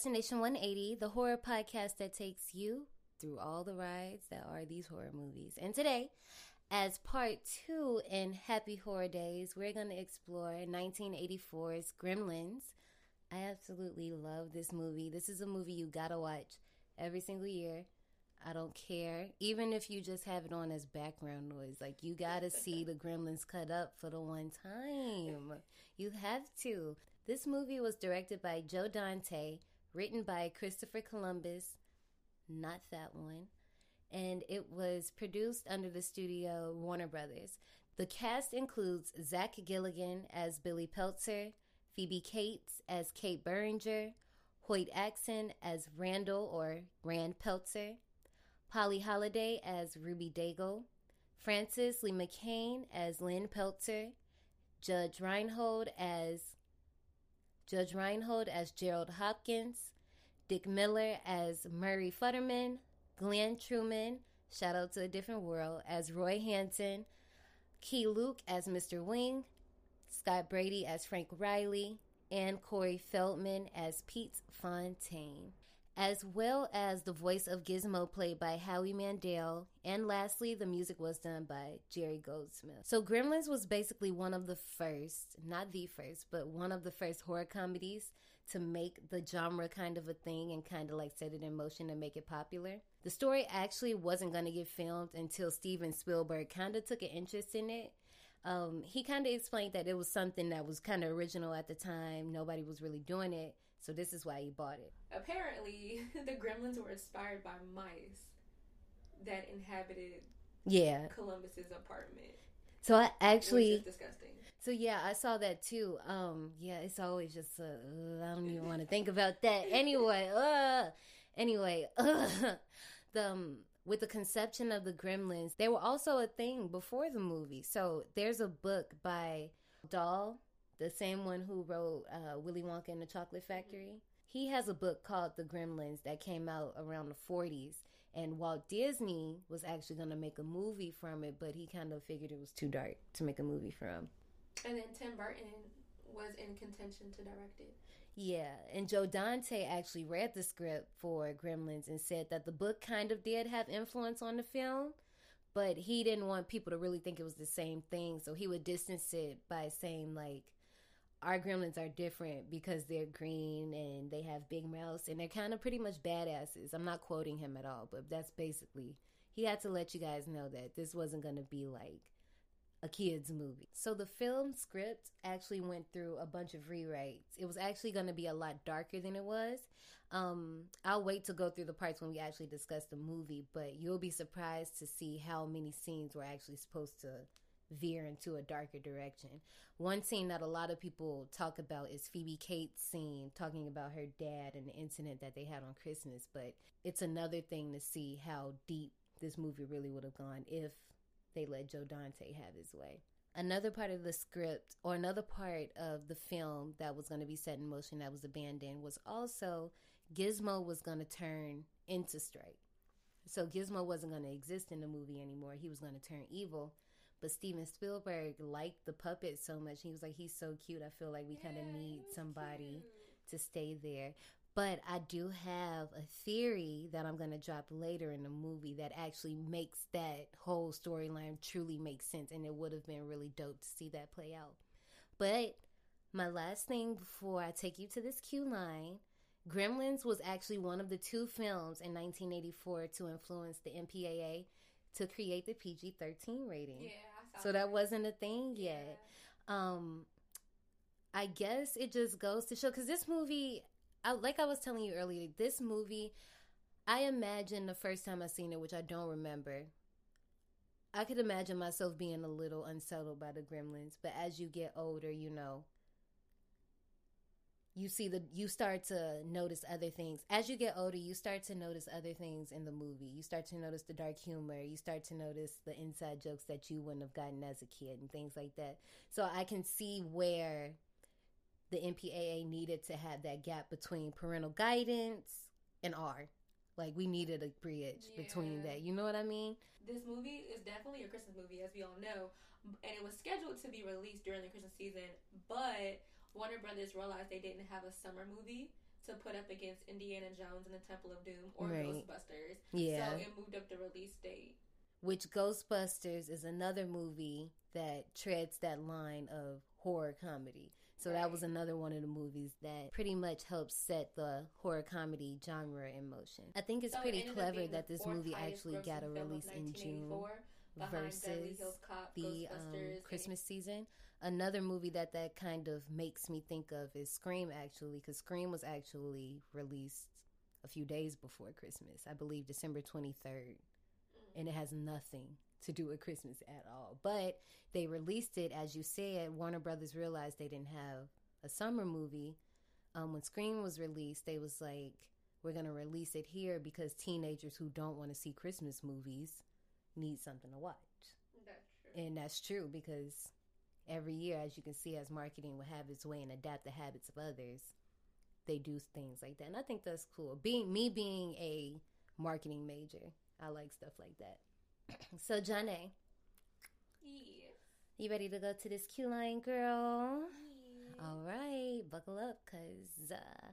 Destination 180, the horror podcast that takes you through all the rides that are these horror movies. And today, as part two in Happy Horror Days, we're going to explore 1984's Gremlins. I absolutely love this movie. This is a movie you gotta watch every single year. I don't care. Even if you just have it on as background noise, like you gotta see the gremlins cut up for the one time. You have to. This movie was directed by Joe Dante, written by Christopher Columbus, not that one, and it was produced under the studio Warner Brothers. The cast includes Zach Galligan as Billy Peltzer, Phoebe Cates as Kate Beringer, Hoyt Axton as Randall or Rand Peltzer, Polly Holliday as Ruby Deagle, Frances Lee McCain as Lynn Peltzer, Judge Reinhold as Judge Reinhold as Gerald Hopkins, Dick Miller as Murray Futterman, Glynn Turman, shout out to a different world, as Roy Hanson, Key Luke as Mr. Wing, Scott Brady as Frank Riley, and Corey Feldman as Pete Fontaine, as well as the voice of Gizmo played by Howie Mandel. And lastly, the music was done by Jerry Goldsmith. So Gremlins was basically one of the first, not the first, but one of the first horror comedies to make the genre kind of a thing and kind of like set it in motion and make it popular. The story actually wasn't going to get filmed until Steven Spielberg kind of took an interest in it um, he kind of explained that it was something that was kind of original at the time. Nobody was really doing it, so this is why he bought it. Apparently, the gremlins were inspired by mice that inhabited yeah Columbus's apartment. So I actually disgusting. So yeah, I saw that too. Um, yeah, it's always just uh, I don't even want to think about that. Anyway, uh, anyway, uh, the um, with the conception of the gremlins, they were also a thing before the movie. So there's a book by Dahl, the same one who wrote uh, Willy Wonka and the Chocolate Factory. He has a book called The Gremlins that came out around the 40s. And Walt Disney was actually going to make a movie from it, but he kind of figured it was too dark to make a movie from. And then Tim Burton was in contention to direct it. Yeah, and Joe Dante actually read the script for Gremlins and said that the book kind of did have influence on the film, but he didn't want people to really think it was the same thing, so he would distance it by saying like our gremlins are different because they're green and they have big mouths and they're kind of pretty much badasses. I'm not quoting him at all, but that's basically he had to let you guys know that this wasn't going to be like a kids movie. So the film script actually went through a bunch of rewrites. It was actually going to be a lot darker than it was. Um, I'll wait to go through the parts when we actually discuss the movie, but you'll be surprised to see how many scenes were actually supposed to veer into a darker direction. One scene that a lot of people talk about is Phoebe Cates' scene talking about her dad and the incident that they had on Christmas, but it's another thing to see how deep this movie really would have gone if they let Joe Dante have his way. Another part of the script, or another part of the film that was going to be set in motion that was abandoned, was also Gizmo was going to turn into Stripe. So Gizmo wasn't going to exist in the movie anymore. He was going to turn evil. But Steven Spielberg liked the puppet so much. He was like, he's so cute. I feel like we kind of need somebody cute. to stay there. But I do have a theory that I'm going to drop later in the movie that actually makes that whole storyline truly make sense. And it would have been really dope to see that play out. But my last thing before I take you to this cue line Gremlins was actually one of the two films in 1984 to influence the MPAA to create the PG 13 rating. Yeah, so that wasn't a thing yet. Yeah. Um, I guess it just goes to show because this movie I, like I was telling you earlier, this movie, I imagine the first time I seen it, which I don't remember. I could imagine myself being a little unsettled by the gremlins, but as you get older, you know, you see the you start to notice other things. As you get older, you start to notice other things in the movie. You start to notice the dark humor. You start to notice the inside jokes that you wouldn't have gotten as a kid and things like that. So I can see where the MPAA needed to have that gap between parental guidance and R. Like we needed a bridge yeah. between that. You know what I mean? This movie is definitely a Christmas movie, as we all know, and it was scheduled to be released during the Christmas season. But Warner Brothers realized they didn't have a summer movie, to put up against Indiana Jones and the Temple of Doom or Right. Ghostbusters. Yeah. So it moved up the release date. Which Ghostbusters is another movie that treads that line of horror comedy. So that was another one of the movies that pretty much helped set the horror comedy genre in motion. I think it's So pretty up clever that this movie actually got a grossing film of release in June 1984, behind Beverly Hills Cop, the um, Christmas season. Another movie that that kind of makes me think of is Scream, actually, because Scream was actually released a few days before Christmas. I believe December 23rd. And it has nothing to do with Christmas at all. But they released it, as you said, Warner Brothers realized they didn't have a summer movie. Um, when Scream was released, they was like, we're going to release it here because teenagers who don't want to see Christmas movies need something to watch. That's true. And that's true because every year, as you can see, as marketing will have its way and adapt the habits of others, they do things like that. And I think that's cool. Being me being a marketing major, I like stuff like that. so, Johnny, Yeah. you ready to go to this Q line, girl? Yeah. All right, buckle up because uh,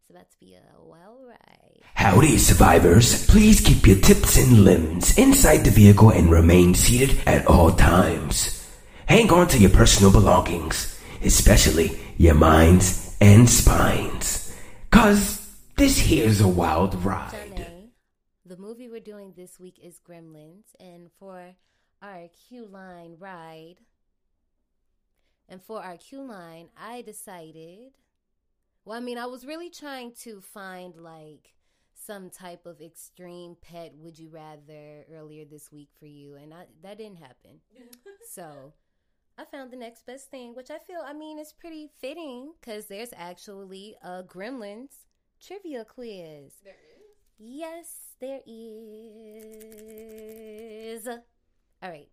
it's about to be a wild ride. Howdy, survivors. Please keep your tips and limbs inside the vehicle and remain seated at all times. Hang on to your personal belongings, especially your minds and spines. Cause this here's a wild ride. Johnny, the movie we're doing this week is Gremlins, and for our Q line ride, and for our Q line, I decided. Well, I mean, I was really trying to find like some type of extreme pet would you rather earlier this week for you, and I, that didn't happen. So I found the next best thing, which I feel, I mean, is pretty fitting because there's actually a Gremlins trivia quiz. There is. Yes, there is. All right.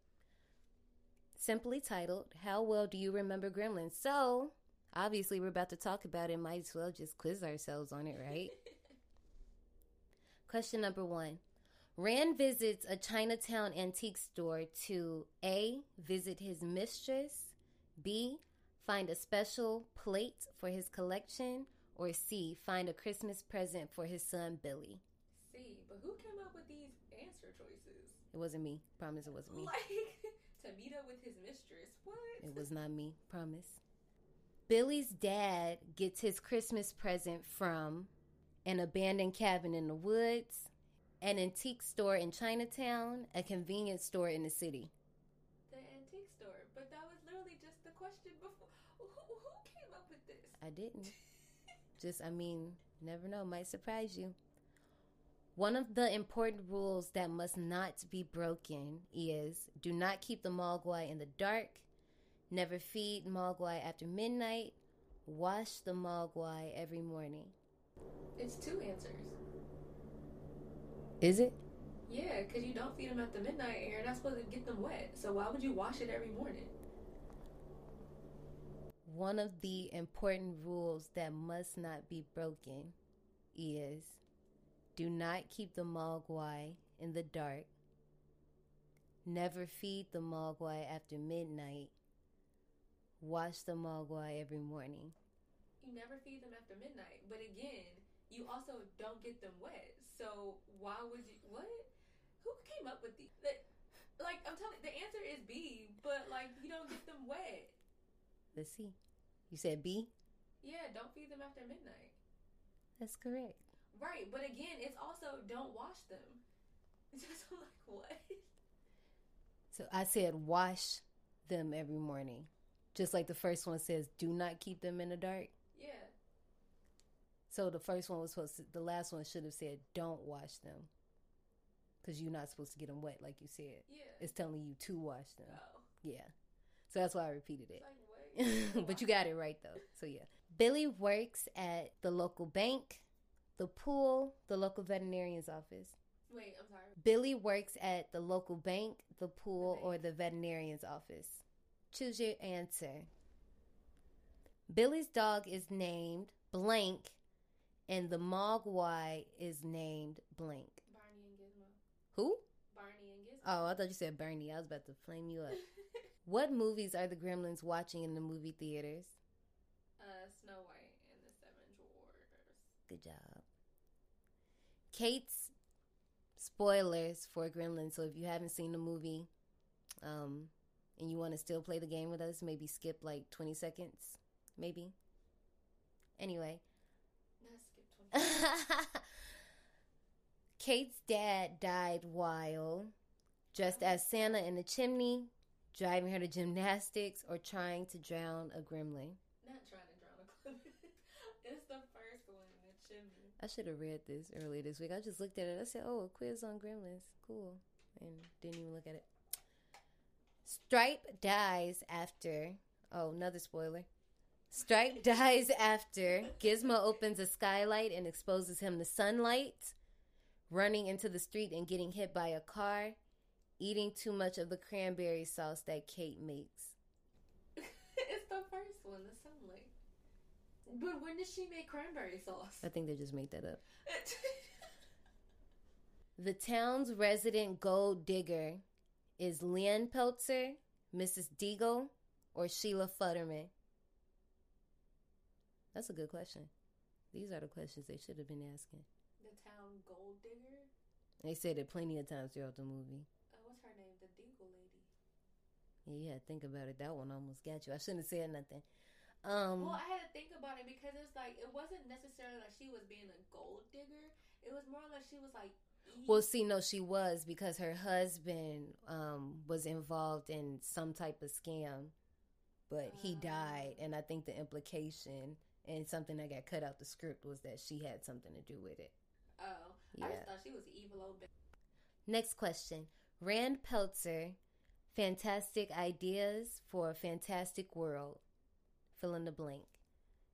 Simply titled, How Well Do You Remember Gremlins? So, obviously, we're about to talk about it. Might as well just quiz ourselves on it, right? Question number one Rand visits a Chinatown antique store to A. Visit his mistress, B. Find a special plate for his collection, or C. Find a Christmas present for his son Billy. See, but who came up with these answer choices? It wasn't me. Promise it wasn't me. Like to meet up with his mistress. What? It was not me. Promise. Billy's dad gets his Christmas present from an abandoned cabin in the woods, an antique store in Chinatown, a convenience store in the city. the antique store. But that was literally just the question before. Who, who came up with this? I didn't. Just, I mean, never know. Might surprise you. One of the important rules that must not be broken is do not keep the mogwai in the dark, never feed mogwai after midnight, wash the mogwai every morning. It's two answers. Is it? Yeah, because you don't feed them at the midnight and you're not supposed to get them wet. So why would you wash it every morning? One of the important rules that must not be broken is do not keep the mogwai in the dark. Never feed the mogwai after midnight. Wash the mogwai every morning. You never feed them after midnight. But again, you also don't get them wet. So why would you? What? Who came up with these? Like, I'm telling, the answer is B. But like, you don't get them wet. Let's see. You said B? Yeah, don't feed them after midnight. That's correct. Right, but again, it's also don't wash them. Just like what? So I said wash them every morning. Just like the first one says, do not keep them in the dark. So the first one was supposed to, the last one should have said, don't wash them. Because you're not supposed to get them wet, like you said. Yeah. It's telling you to wash them. oh. Yeah. So that's why I repeated it. like but you got it right, though. So yeah. Billy works at the local bank, the pool, the local veterinarian's office. Wait, I'm sorry. Billy works at the local bank, the pool, bank. or the veterinarian's office. Choose your answer. Billy's dog is named Blank, and the Mogwai is named Blank. Barney and Gizmo. Who? Barney and Gizmo. Oh, I thought you said Bernie. I was about to flame you up. what movies are the Gremlins watching in the movie theaters? uh, Snow White and the Seven Dwarfs. Good job. Kate's spoilers for Gremlins. So if you haven't seen the movie, um, and you want to still play the game with us, maybe skip like 20 seconds, maybe. Anyway. Not skip 20. Kate's dad died while dressed as Santa in the chimney, driving her to gymnastics, or trying to drown a gremlin. Not trying to drown a gremlin. it's the first one in the chimney. I should have read this earlier this week. I just looked at it. I said, "Oh, a quiz on gremlins, cool," and didn't even look at it. Stripe dies after. Oh, another spoiler. Stripe dies after Gizmo opens a skylight and exposes him to sunlight, running into the street and getting hit by a car, eating too much of the cranberry sauce that Kate makes. it's the first one, the sunlight. But when did she make cranberry sauce? I think they just made that up. The town's resident gold digger is Lynn Peltzer, Mrs. Deagle, or Sheila Futterman? That's a good question. These are the questions they should have been asking. the town gold digger? They said it plenty of times throughout the movie. Uh, what's her name? The Deagle lady. Yeah, think about it. That one almost got you. I shouldn't have said nothing. Um, Well, I had to think about it because it's like it wasn't necessarily like she was being a gold digger. It was more like she was like. well, see, no, she was because her husband um, was involved in some type of scam, but he Ah. died. And I think the implication and something that got cut out the script was that she had something to do with it. oh, I just thought she was evil old bitch. Next question. Rand Peltzer, fantastic ideas for a fantastic world. Fill in the blank.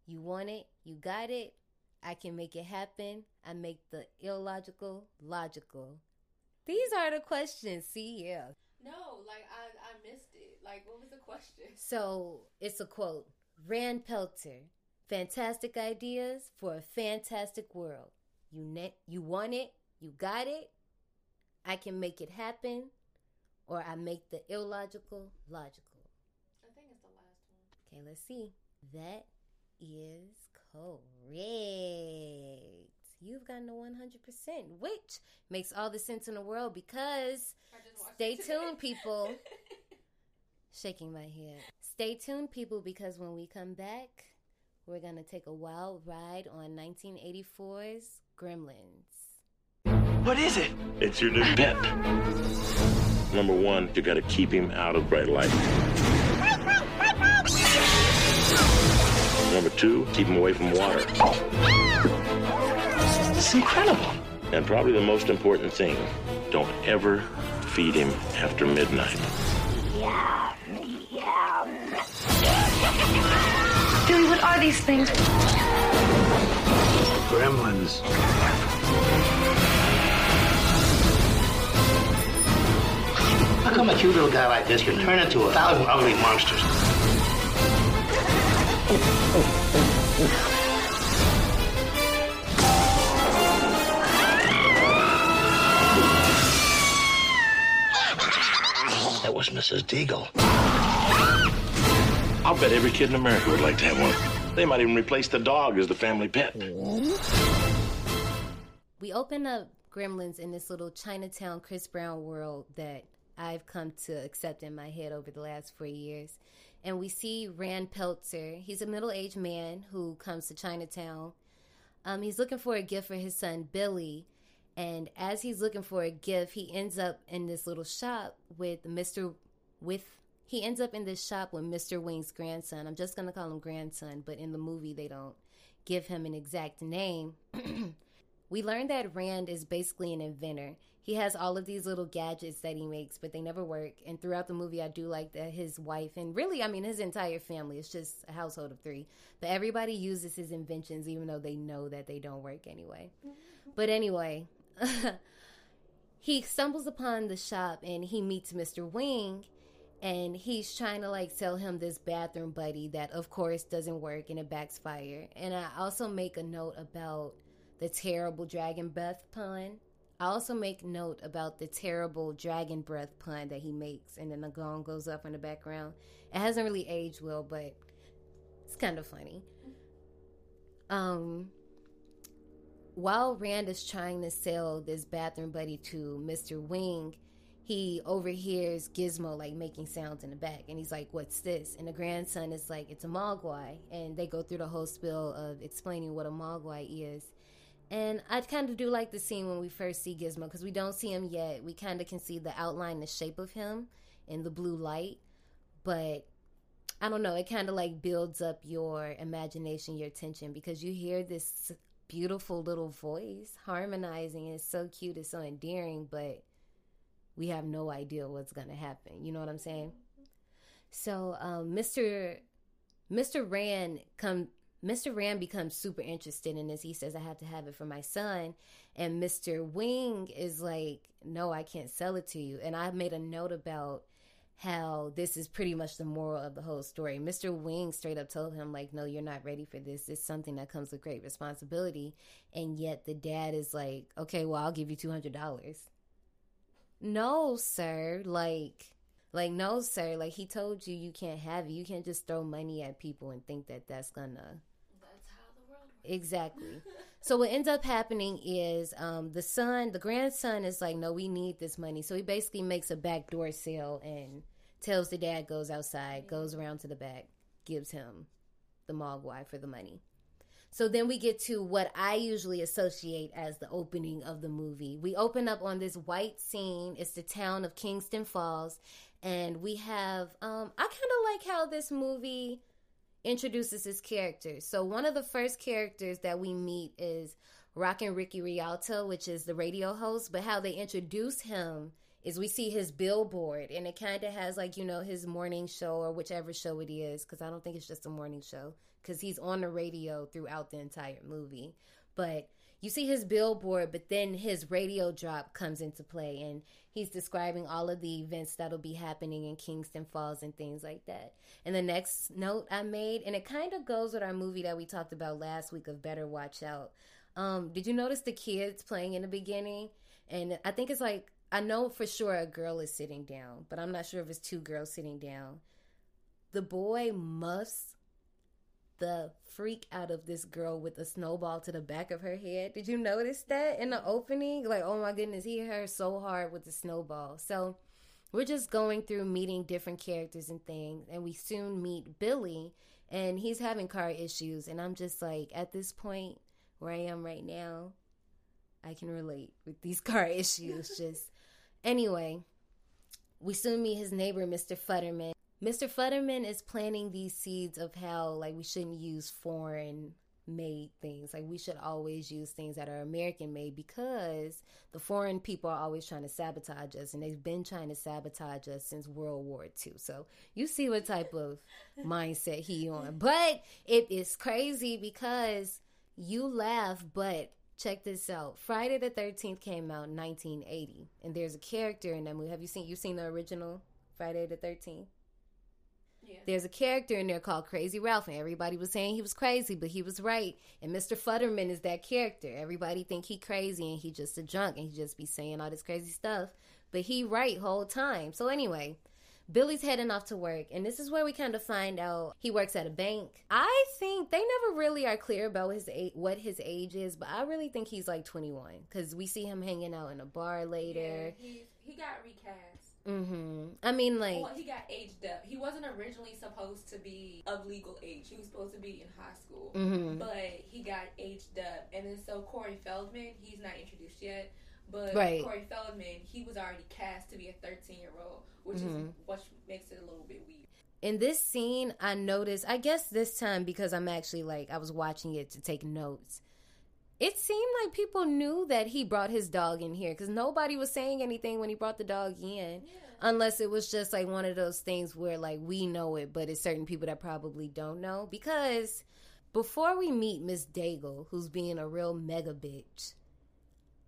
You want it, you got it. I can make it happen. I make the illogical logical. These are the questions. See, yeah. No, like I, I missed it. Like, what was the question? So it's a quote. Rand Peltzer, fantastic ideas for a fantastic world. You ne- you want it, you got it. I can make it happen, or I make the illogical logical. I think it's the last one. Okay, let's see. That is correct. You've gotten a 100%, which makes all the sense in the world because I just watched Stay tuned, people. shaking my head. Stay tuned, people, because when we come back, we're going to take a wild ride on 1984's Gremlins. What is it? It's your new pet. Number one, you gotta keep him out of bright light. Number two, keep him away from water. It's incredible. And probably the most important thing, don't ever feed him after midnight. Billy, what are these things? Gremlins. How come a cute little guy like this can turn into a thousand ugly monsters? That was Mrs. Deagle. I'll bet every kid in America would like to have one. They might even replace the dog as the family pet. We open up Gremlins in this little Chinatown Chris Brown world that I've come to accept in my head over the last four years. And we see Rand Peltzer. He's a middle aged man who comes to Chinatown. Um, he's looking for a gift for his son, Billy. And as he's looking for a gift, he ends up in this little shop with Mr. with he ends up in this shop with Mr. Wing's grandson. I'm just gonna call him grandson, but in the movie they don't give him an exact name. we learn that Rand is basically an inventor. He has all of these little gadgets that he makes, but they never work. And throughout the movie, I do like that his wife and really, I mean, his entire family, it's just a household of three, but everybody uses his inventions even though they know that they don't work anyway. But anyway, he stumbles upon the shop and he meets Mr. Wing and he's trying to like sell him this bathroom buddy that of course doesn't work and it backfire. And I also make a note about the terrible dragon breath pun. I also make note about the terrible dragon breath pun that he makes and then the gong goes up in the background. It hasn't really aged well, but it's kind of funny. Um while Rand is trying to sell this bathroom buddy to Mr. Wing, he overhears Gizmo like making sounds in the back, and he's like, "What's this?" And the grandson is like, "It's a Mogwai," and they go through the whole spiel of explaining what a Mogwai is. And I kind of do like the scene when we first see Gizmo because we don't see him yet. We kind of can see the outline, the shape of him in the blue light, but I don't know. It kind of like builds up your imagination, your attention because you hear this beautiful little voice harmonizing. It's so cute. It's so endearing, but we have no idea what's going to happen. You know what I'm saying? So, um, Mr. Mr. Rand come Mr. Rand becomes super interested in this. He says, I have to have it for my son. And Mr. Wing is like, No, I can't sell it to you. And I made a note about how this is pretty much the moral of the whole story. Mr. Wing straight up told him, like, no, you're not ready for this. It's something that comes with great responsibility. And yet the dad is like, okay, well, I'll give you $200. No, sir. Like, like, no, sir. Like, he told you you can't have it. You can't just throw money at people and think that that's gonna. That's how the world works. Exactly. so what ends up happening is um, the son, the grandson, is like, "No, we need this money." So he basically makes a backdoor sale and tells the dad, goes outside, goes around to the back, gives him the mogwai for the money. So then we get to what I usually associate as the opening of the movie. We open up on this white scene. It's the town of Kingston Falls, and we have. Um, I kind of like how this movie introduces his characters. So one of the first characters that we meet is Rockin' Ricky Rialto, which is the radio host. But how they introduce him is we see his billboard, and it kind of has like you know his morning show or whichever show it is, because I don't think it's just a morning show, because he's on the radio throughout the entire movie. But you see his billboard, but then his radio drop comes into play, and he's describing all of the events that'll be happening in Kingston Falls and things like that. And the next note I made, and it kind of goes with our movie that we talked about last week of Better Watch Out. Um, did you notice the kids playing in the beginning? And I think it's like I know for sure a girl is sitting down, but I'm not sure if it's two girls sitting down. The boy muffs the freak out of this girl with a snowball to the back of her head. Did you notice that in the opening? Like, oh my goodness, he hit her so hard with the snowball. So we're just going through meeting different characters and things, and we soon meet Billy, and he's having car issues. And I'm just like, at this point where I am right now, I can relate with these car issues. just anyway, we soon meet his neighbor, Mr. Futterman. Mr. Futterman is planting these seeds of how like we shouldn't use foreign made things. Like we should always use things that are American made because the foreign people are always trying to sabotage us and they've been trying to sabotage us since World War II. So you see what type of mindset he on. But it is crazy because you laugh, but check this out. Friday the 13th came out in 1980 and there's a character in that movie. Have you seen you seen the original Friday the 13th? Yeah. There's a character in there called Crazy Ralph, and everybody was saying he was crazy, but he was right. And Mr. Futterman is that character. Everybody think he crazy, and he just a drunk, and he just be saying all this crazy stuff. But he right whole time. So anyway, Billy's heading off to work, and this is where we kind of find out he works at a bank. I think they never really are clear about his age, what his age is, but I really think he's like 21 because we see him hanging out in a bar later. Yeah, he he got recast. hmm I mean, like, Well, he got aged up. He wasn't originally supposed to be of legal age. He was supposed to be in high school, mhm. but he got aged up. And then so Corey Feldman, he's not introduced yet, but Right. Corey Feldman, he was already cast to be a 13 year old, which Mhm. is what makes it a little bit weird. in this scene i noticed i guess this time because i'm actually like i was watching it to take notes it seemed like people knew that he brought his dog in here because nobody was saying anything when he brought the dog in unless it was just like one of those things where like we know it but it's certain people that probably don't know because before we meet miss deagle who's being a real mega bitch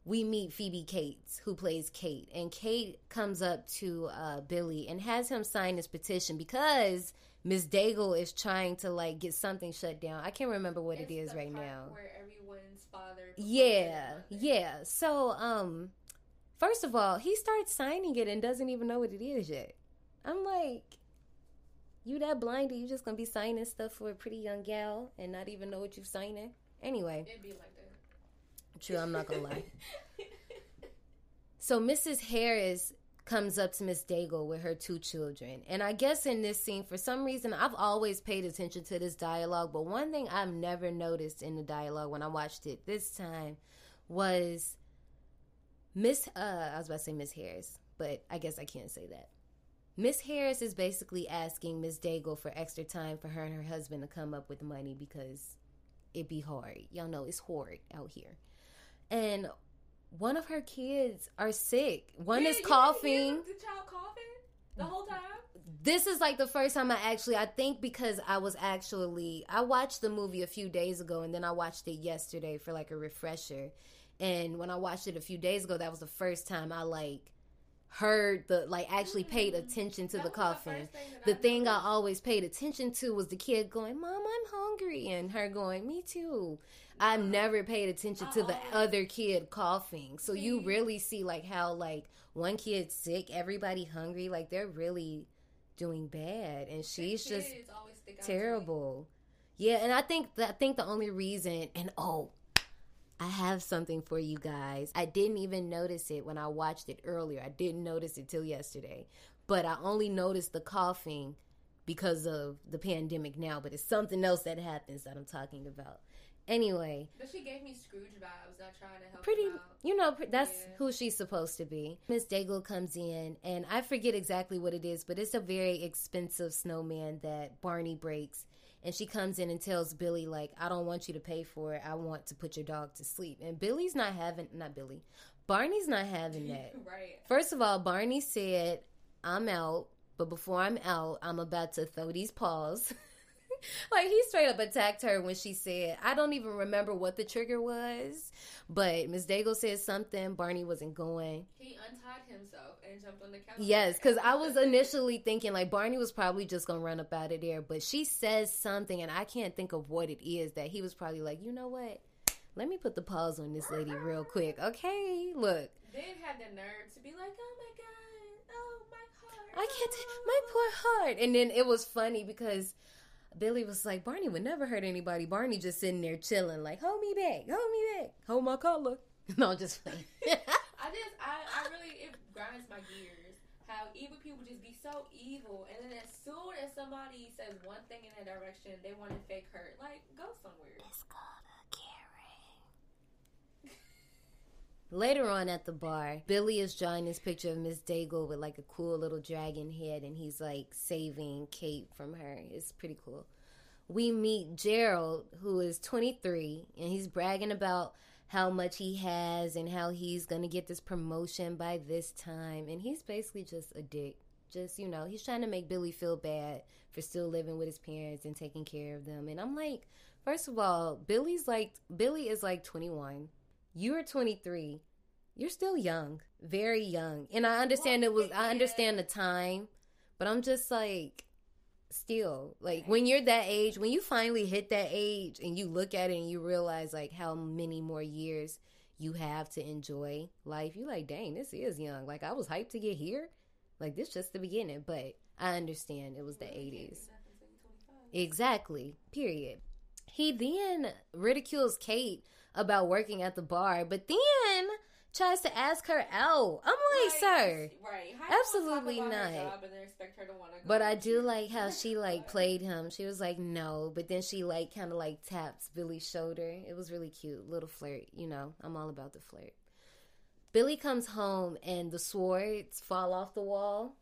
we meet Phoebe Cates, who plays Kate, and Kate comes up to uh, Billy and has him sign this petition because Miss Deagle is trying to like get something shut down. I can't remember what it It's the right part now. Where everyone's father. Yeah, yeah. So, um, first of all, he starts signing it and doesn't even know what it is yet. I'm like, you that blind? You just gonna be signing stuff for a pretty young gal and not even know what you're signing? Anyway, It'd be like. True, I'm not gonna lie. So Mrs. Harris comes up to Miss Deagle with her two children. And I guess in this scene, for some reason, I've always paid attention to this dialogue, but one thing I've never noticed in the dialogue when I watched it this time was Miss uh I was about to say Miss Harris, but I guess I can't say that. Miss Harris is basically asking Miss Deagle for extra time for her and her husband to come up with money because it be hard. Y'all know it's hard out here. And one of her kids are sick. One Yeah, is coughing. The child coughing the whole time. This is like the first time I actually I think because I was actually I watched the movie a few days ago and then I watched it yesterday for like a refresher. And when I watched it a few days ago, that was the first time I like heard the like actually paid mm-hmm. attention to That the the coughing. thing The I thing I always paid attention to was the kid going, "Mom, I'm hungry," and her going, "Me too." I've never paid attention to the oh. other kid coughing. So you really see like how like one kid's sick, everybody hungry, like they're really doing bad and she's just kids always stick out to me. terrible. Yeah, and I think that I think the only reason and oh, I have something for you guys. I didn't even notice it when I watched it earlier. I didn't notice it till yesterday. But I only noticed the coughing because of the pandemic now, but it's something else that happens that I'm talking about. Anyway, But she gave me Scrooge vibes. Not trying to help pretty you know that's Yeah. who she's supposed to be miss deagle comes in and i forget exactly what it is but it's a very expensive snowman that barney breaks and she comes in and tells billy like i don't want you to pay for it i want to put your dog to sleep and billy's not having not billy barney's not having that right. First of all, Barney said, I'm out, but before I'm out, I'm about to throw these paws. like, he straight up attacked her when she said, I don't even remember what the trigger was, but Miss Deagle said something. Barney wasn't going. He untied himself and jumped on the couch. Yes, because I was initially thinking like Barney was probably just gonna run up out of there, but she says something, and I can't think of what it is that he was probably like, you know what? Let me put the pause on this lady real quick. Okay, look, Then had the nerve to be like, "Oh my god, oh my heart." I can't. T- my poor heart. And then it was funny because Billy was like, Barney would never hurt anybody. Barney just sitting there chilling, like, hold me back, hold me back, hold my collar. No, just playing. I just, I, I really, it grinds my gears. How evil people just be so evil, and then as soon as somebody says one thing in that direction, they want to fake hurt. Like, go somewhere. Later on at the bar, Billy is drawing this picture of Miss Deagle with like a cool little dragon head, and he's like saving Kate from her. It's pretty cool. We meet Gerald, who is 23, and he's bragging about how much he has and how he's gonna get this promotion by this time. And he's basically just a dick. Just, you know, he's trying to make Billy feel bad for still living with his parents and taking care of them. And I'm like, first of all, Billy's like, Billy is like 21 you're 23 you're still young very young. And i understand it was i understand the time but i'm just like still like when you're that age when you finally hit that age and you look at it and you realize like how many more years you have to enjoy life you like dang this is young. Like i was hyped to get here. Like this just the beginning but i understand it was the 80s Exactly. Period. He then ridicules Kate about working at the bar, but then tries to ask her out. I'm like, sir. right? Absolutely gonna talk about her not. job and then expect her to wanna go But I do like how she like played him. She was like, no, but then she like kind of like taps Billy's shoulder. It was really cute, little flirt. You know, I'm all about the flirt. Billy comes home and the swords fall off the wall,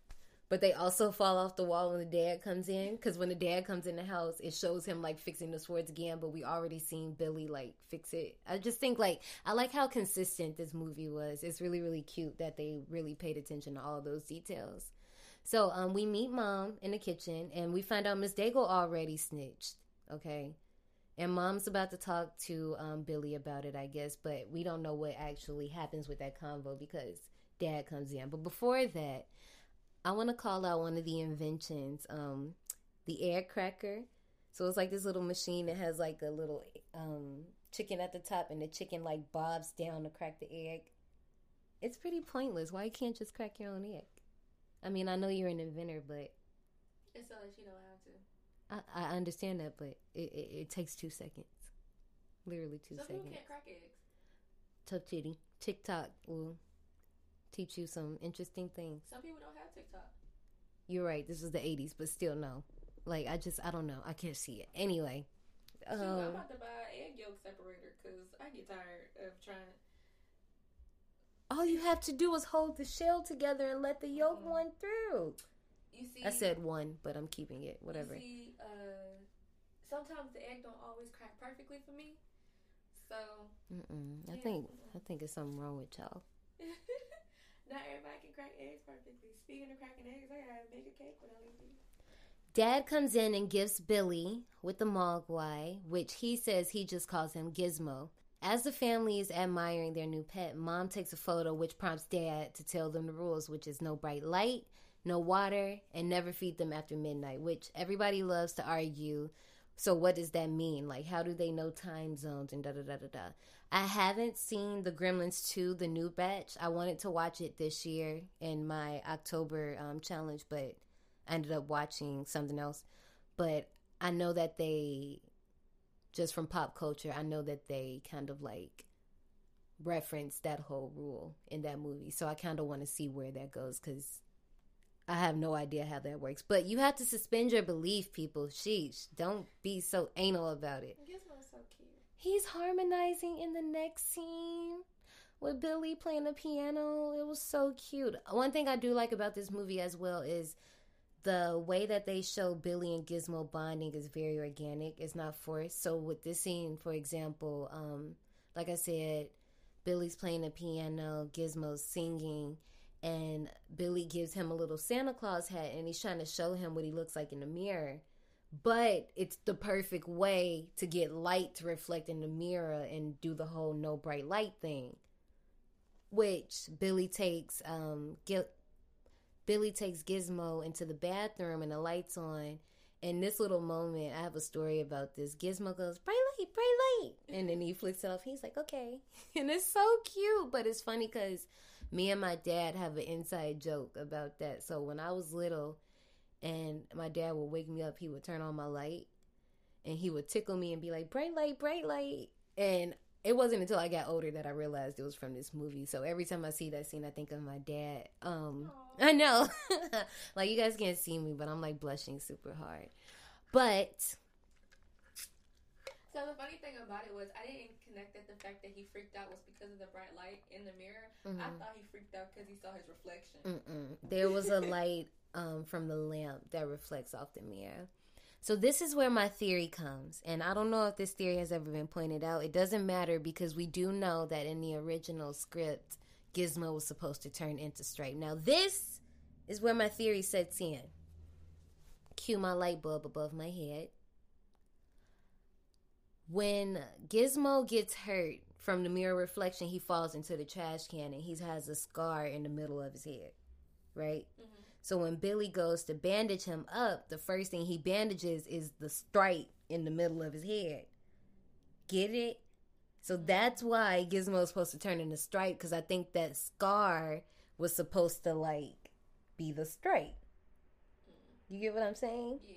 but they also fall off the wall when the dad comes in. Because when the dad comes in the house, it shows him like fixing the swords again, but we already seen Billy like fix it. I just think like I like how consistent this movie was. It's really really cute that they really paid attention to all those details. So um, we meet mom in the kitchen, and we find out Miss Deagle already snitched. Okay, and mom's about to talk to um, Billy about it, I guess, but we don't know what actually happens with that convo because dad comes in. But before that, I want to call out one of the inventions, um, the air cracker. So it's like this little machine that has like a little um, chicken at the top, and the chicken like bobs down to crack the egg. It's pretty pointless. Why you can't just crack your own egg? I mean, I know you're an inventor, but It's so that you know how to. I, I understand that. But it, it, it takes two seconds, literally two Some seconds. people can't crack eggs. tough titty. TikTok will teach you some interesting things. Some people don't have TikTok. You're right. This was the 80s, but still no. Like I just I don't know. I can't see it. Anyway. Shoot, I'm Um, about to buy an egg yolk separator because I get tired of trying. all you have to do is hold the shell together and let the yolk Mhm. run through. You see, I said one, but I'm keeping it. Whatever. You see, uh, sometimes the egg don't always crack perfectly for me. So Mm-mm. I Yeah. think I think it's something wrong with y'all. Not everybody can crack eggs perfectly. Speaking of cracking eggs, I gotta make a cake when I leave. Dad comes in and gives Billy with the Mogwai, which he says he just calls him Gizmo. As the family is admiring their new pet, Mom takes a photo which prompts Dad to tell them the rules, which is no bright light, no water, and never feed them after midnight, which everybody loves to argue. So what does that mean? Like how do they know time zones and da da da da da? I haven't seen the Gremlins 2, the new batch. I wanted to watch it this year in my October um, challenge, but ended up watching something else. But I know that they, just from pop culture, I know that they kind of like reference that whole rule in that movie. So I kind of want to see where that goes because I have no idea how that works. But you have to suspend your belief, people. Sheesh. Don't be so anal about it. Cute. He's harmonizing in the next scene with Billy playing the piano. It was so cute. One thing I do like about this movie as well is the way that they show Billy and Gizmo bonding is very organic. It's not forced. So with this scene, for example, um, like I said, Billy's playing the piano, Gizmo's singing, and Billy gives him a little Santa Claus hat and he's trying to show him what he looks like in the mirror but it's the perfect way to get light to reflect in the mirror and do the whole no bright light thing which billy takes um Gil- billy takes gizmo into the bathroom and the lights on. And this little moment i have a story about this. Gizmo goes bright light bright light. And then he flicks it off. He's like okay. And it's so cute but it's funny because me and my dad have an inside joke about that. So when i was little and my dad would wake me up he would turn on my light and he would tickle me and be like bright light bright light and it wasn't until i got older that i realized it was from this movie so every time i see that scene i think of my dad um i know like you guys can't see me but i'm like blushing super hard but So the funny thing about it was I didn't connect that the fact that he freaked out was because of the bright light in the mirror. I Mhm. thought he freaked out because he saw his reflection. Mm-mm. There was a light um, from the lamp that reflects off the mirror. So this is where my theory comes, and I don't know if this theory has ever been pointed out. It doesn't matter because we do know that in the original script, Gizmo was supposed to turn into Stripe. Now this is where my theory sets in. Cue my light bulb above my head. When Gizmo gets hurt from the mirror reflection, he falls into the trash can and he has a scar in the middle of his head, right? So when Billy goes to bandage him up, the first thing he bandages is the stripe in the middle of his head. Get it? So that's why Gizmo's supposed to turn into stripe because I think that scar was supposed to like be the stripe. You get what I'm saying? Yeah.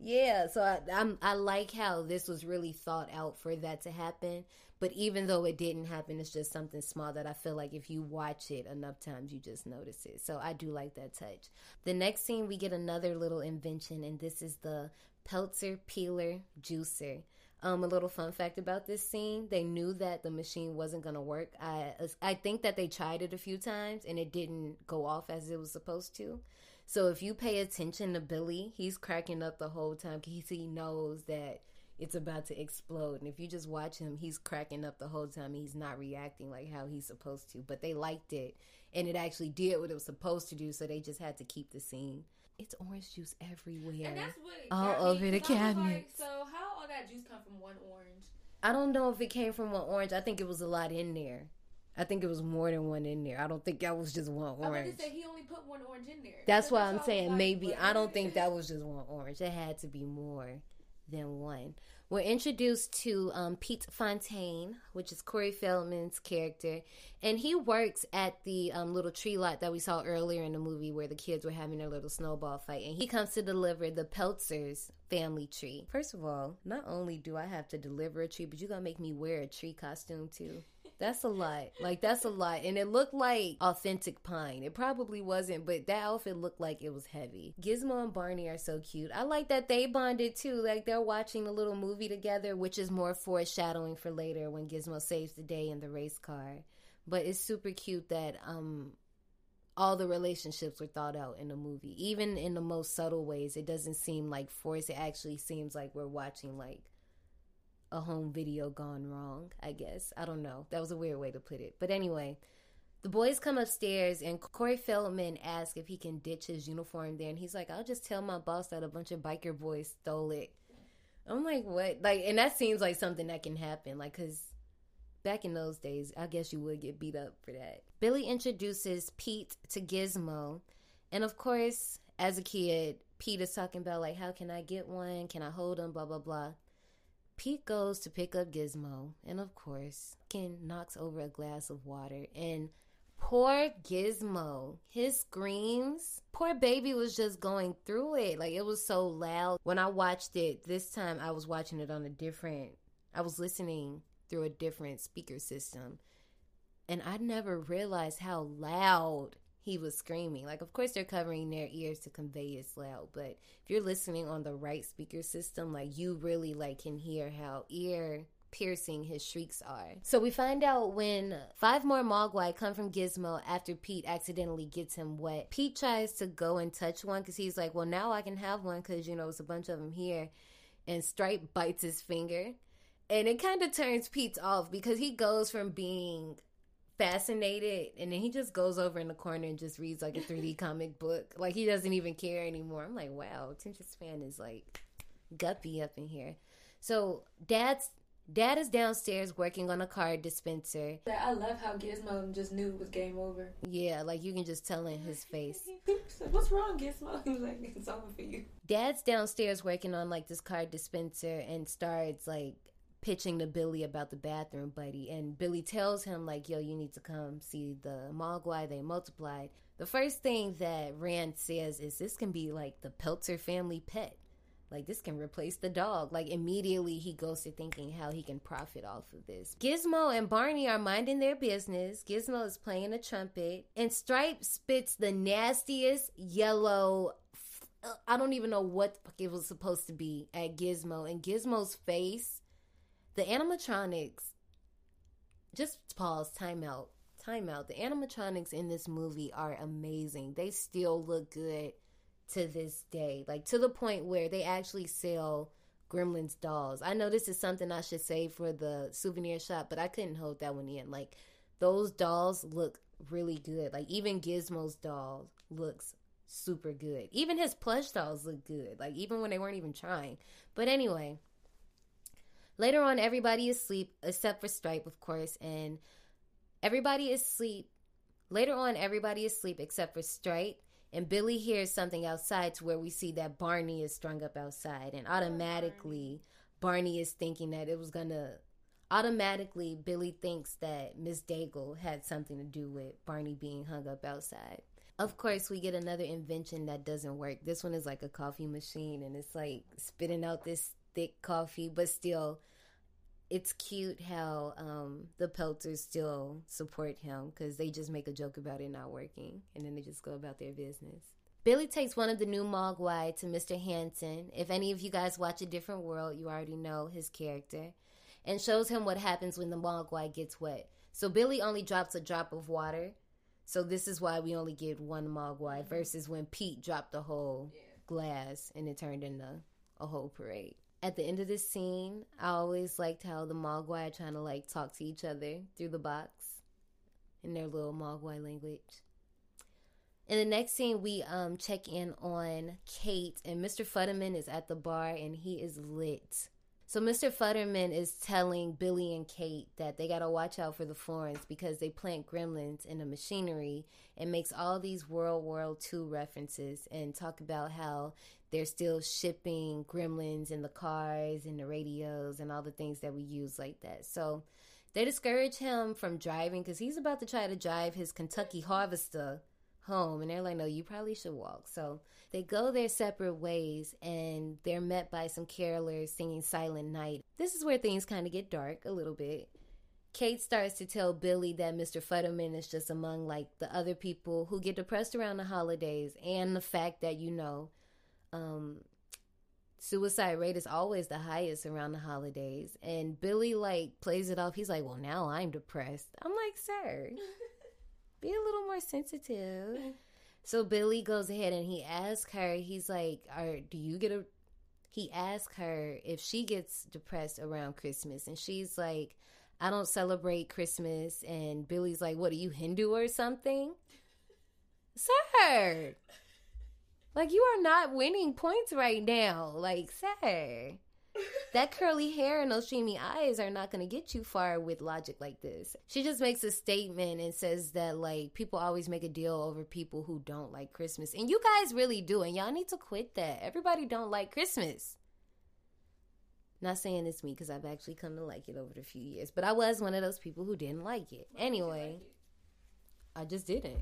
Yeah, so I, I'm I like how this was really thought out for that to happen. But even though it didn't happen, it's just something small that I feel like if you watch it enough times, you just notice it. So I do like that touch. The next scene, we get another little invention, and this is the Peltzer Peeler Juicer. Um, a little fun fact about this scene: they knew that the machine wasn't gonna work. I I think that they tried it a few times and it didn't go off as it was supposed to. So if you pay attention to Billy, he's cracking up the whole time because he knows that it's about to explode. And if you just watch him, he's cracking up the whole time. He's not reacting like how he's supposed to. But they liked it, and it actually did what it was supposed to do. So they just had to keep the scene. It's orange juice everywhere. And that's what All got me, over the was like, so how all that juice come from one orange? I don't know if it came from one orange. I think it was a lot in there. I think it was more than one in there. I don't think that was just one I was orange. say he only put one orange in there. That's So why I'm saying maybe. I don't think that was just one orange. It had to be more than one. We're introduced to um, Pete Fontaine, which is Corey Feldman's character, and he works at the um, little tree lot that we saw earlier in the movie where the kids were having their little snowball fight, and he comes to deliver the Peltzers family tree. First of all, not only do I have to deliver a tree, but you're gonna make me wear a tree costume too. That's a lot. Like that's a lot. And it looked like authentic pine. It probably wasn't, but that outfit looked like it was heavy. Gizmo and Barney are so cute. I like that they bonded too. Like they're watching a little movie together, which is more foreshadowing for later when Gizmo saves the day in the race car. But it's super cute that um all the relationships were thought out in the movie. Even in the most subtle ways, it doesn't seem like forced. It actually seems like we're watching like a home video gone wrong, I guess. I don't know. That was a weird way to put it. But anyway, the boys come upstairs and Corey Feldman asks if he can ditch his uniform there. And he's like, I'll just tell my boss that a bunch of biker boys stole it. I'm like, what? Like, and that seems like something that can happen. Like, cause back in those days, I guess you would get beat up for that. Billy introduces Pete to Gizmo. And of course, as a kid, Pete is talking about, like, how can I get one? Can I hold him? Blah, blah, blah. Pete goes to pick up Gizmo, and of course, Ken knocks over a glass of water. And poor Gizmo, his screams, poor baby was just going through it. Like it was so loud. When I watched it this time, I was watching it on a different, I was listening through a different speaker system. And I never realized how loud he was screaming. Like, of course, they're covering their ears to convey it's loud, but if you're listening on the right speaker system, like you really like can hear how ear piercing his shrieks are. So we find out when five more Mogwai come from Gizmo after Pete accidentally gets him wet. Pete tries to go and touch one because he's like, well, now I can have one because, you know, it's a bunch of them here. And Stripe bites his finger. And it kind of turns Pete off because he goes from being fascinated and then he just goes over in the corner and just reads like a 3D comic book. Like he doesn't even care anymore. I'm like, wow, attention span is like guppy up in here. So dad's dad is downstairs working on a card dispenser. I love how Gizmo just knew it was game over. Yeah, like you can just tell in his face. What's wrong, Gizmo? He was like, it's over for you. Dad's downstairs working on like this card dispenser and starts like pitching to Billy about the bathroom buddy. And Billy tells him, like, yo, you need to come see the Mogwai. They multiplied. The first thing that Rand says is this can be like the Peltzer family pet. Like, this can replace the dog. Like, immediately he goes to thinking how he can profit off of this. Gizmo and Barney are minding their business. Gizmo is playing a trumpet. And Stripe spits the nastiest yellow. I don't even know what it was supposed to be at Gizmo. And Gizmo's face the animatronics just pause time out time out. The animatronics in this movie are amazing. They still look good to this day like to the point where they actually sell gremlins dolls. I know this is something i should say for the souvenir shop but i couldn't hold that one in. Like those dolls look really good. Like even gizmo's doll looks super good. Even his plush dolls look good. Like even when they weren't even trying. But anyway Later on, everybody is asleep except for Stripe, of course, and everybody is asleep. Later on, everybody is asleep except for Stripe, and Billy hears something outside to where we see that Barney is strung up outside, and automatically Barney is thinking that it was gonna. Automatically, Billy thinks that Miss Deagle had something to do with Barney being hung up outside. Of course, we get another invention that doesn't work. This one is like a coffee machine, and it's like spitting out this thick coffee, but still, it's cute how um, the Peltzers still support him because they just make a joke about it not working and then they just go about their business. Billy takes one of the new Mogwai to Mr. Hanson. If any of you guys watch A Different World, you already know his character. And shows him what happens when the Mogwai gets wet. So Billy only drops a drop of water. So this is why we only get one Mogwai versus when Pete dropped the whole glass and it turned into a whole parade at the end of this scene, I always liked how the Mogwai are trying to like talk to each other through the box in their little Mogwai language. In the next scene, we um check in on Kate, and Mr. Futterman is at the bar, and he is lit. So Mr. Futterman is telling Billy and Kate that they gotta watch out for the Florence because they plant gremlins in the machinery and makes all these World War II references and talk about how they're still shipping gremlins in the cars and the radios and all the things that we use like that. So they discourage him from driving because he's about to try to drive his Kentucky Harvester home. And they're like, no, you probably should walk. So they go their separate ways and they're met by some carolers singing Silent Night. This is where things kind of get dark a little bit. Kate starts to tell Billy that Mr. Futterman is just among like the other people who get depressed around the holidays and the fact that, you know, um, suicide rate is always the highest around the holidays. And Billy like plays it off. He's like, Well, now I'm depressed. I'm like, Sir, be a little more sensitive. So Billy goes ahead and he asks her, he's like, Are do you get a he asks her if she gets depressed around Christmas and she's like, I don't celebrate Christmas and Billy's like, What are you Hindu or something? Sir like you are not winning points right now. Like, sir. That curly hair and those dreamy eyes are not going to get you far with logic like this. She just makes a statement and says that like people always make a deal over people who don't like Christmas. And you guys really do. And y'all need to quit that. Everybody don't like Christmas. Not saying it's me because I've actually come to like it over the few years, but I was one of those people who didn't like it. Anyway, I just didn't.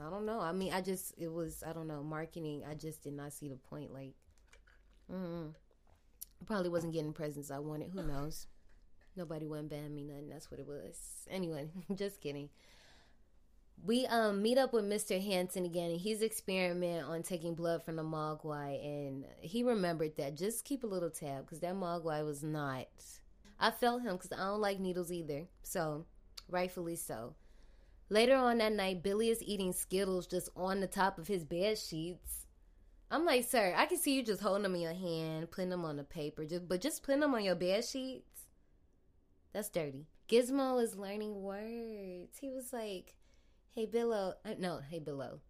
I don't know. I mean, I just it was I don't know marketing. I just did not see the point. Like, mm, Probably wasn't getting presents I wanted. Who knows? Nobody went ban me nothing. That's what it was. Anyway, just kidding. We um meet up with Mr. Hanson again, and he's experiment on taking blood from the Mogwai, and he remembered that. Just keep a little tab, because that Mogwai was not. I felt him because I don't like needles either. So, rightfully so. Later on that night, Billy is eating Skittles just on the top of his bed sheets. I'm like, sir, I can see you just holding them in your hand, putting them on the paper, just but just putting them on your bed sheets. That's dirty. Gizmo is learning words. He was like, "Hey Billo," uh, no, "Hey Billo."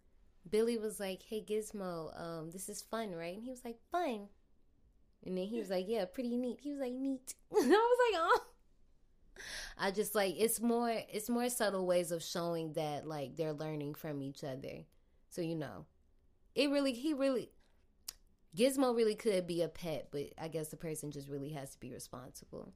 Billy was like, "Hey Gizmo, um, this is fun, right?" And he was like, "Fun." And then he was like, "Yeah, pretty neat." He was like, "Neat." I was like, "Oh." I just like it's more it's more subtle ways of showing that like they're learning from each other. So you know. It really he really Gizmo really could be a pet, but I guess the person just really has to be responsible.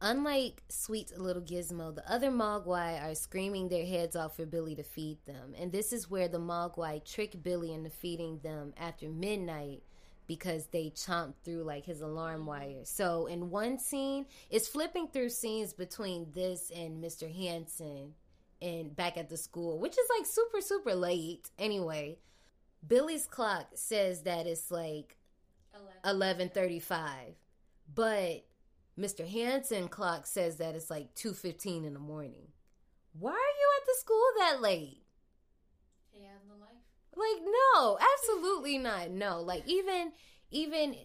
Unlike sweet little Gizmo, the other Mogwai are screaming their heads off for Billy to feed them. And this is where the Mogwai trick Billy into feeding them after midnight because they chomped through like his alarm wire. So in one scene, it's flipping through scenes between this and Mr. Hanson and back at the school, which is like super super late. Anyway, Billy's clock says that it's like 11:35. But Mr. Hanson clock says that it's like 2:15 in the morning. Why are you at the school that late? Like no, absolutely not. No, like even even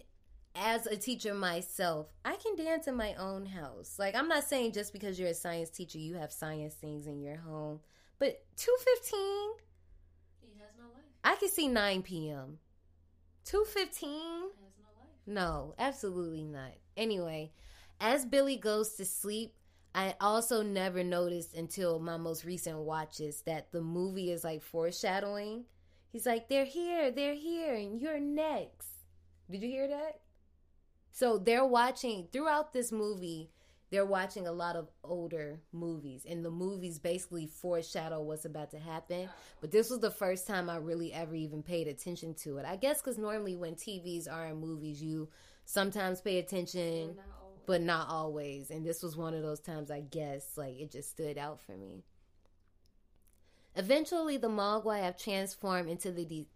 as a teacher myself, I can dance in my own house. Like I'm not saying just because you're a science teacher you have science things in your home, but 215 He has no life. I can see 9 p.m. 215 He has no life. no, absolutely not. Anyway, as Billy goes to sleep, I also never noticed until my most recent watches that the movie is like foreshadowing. He's like, they're here, they're here, and you're next. Did you hear that? So they're watching throughout this movie, they're watching a lot of older movies, and the movies basically foreshadow what's about to happen. But this was the first time I really ever even paid attention to it. I guess because normally when TVs are in movies, you sometimes pay attention, Not but not always. And this was one of those times, I guess, like it just stood out for me. Eventually, the Mogwai have transformed into the. De-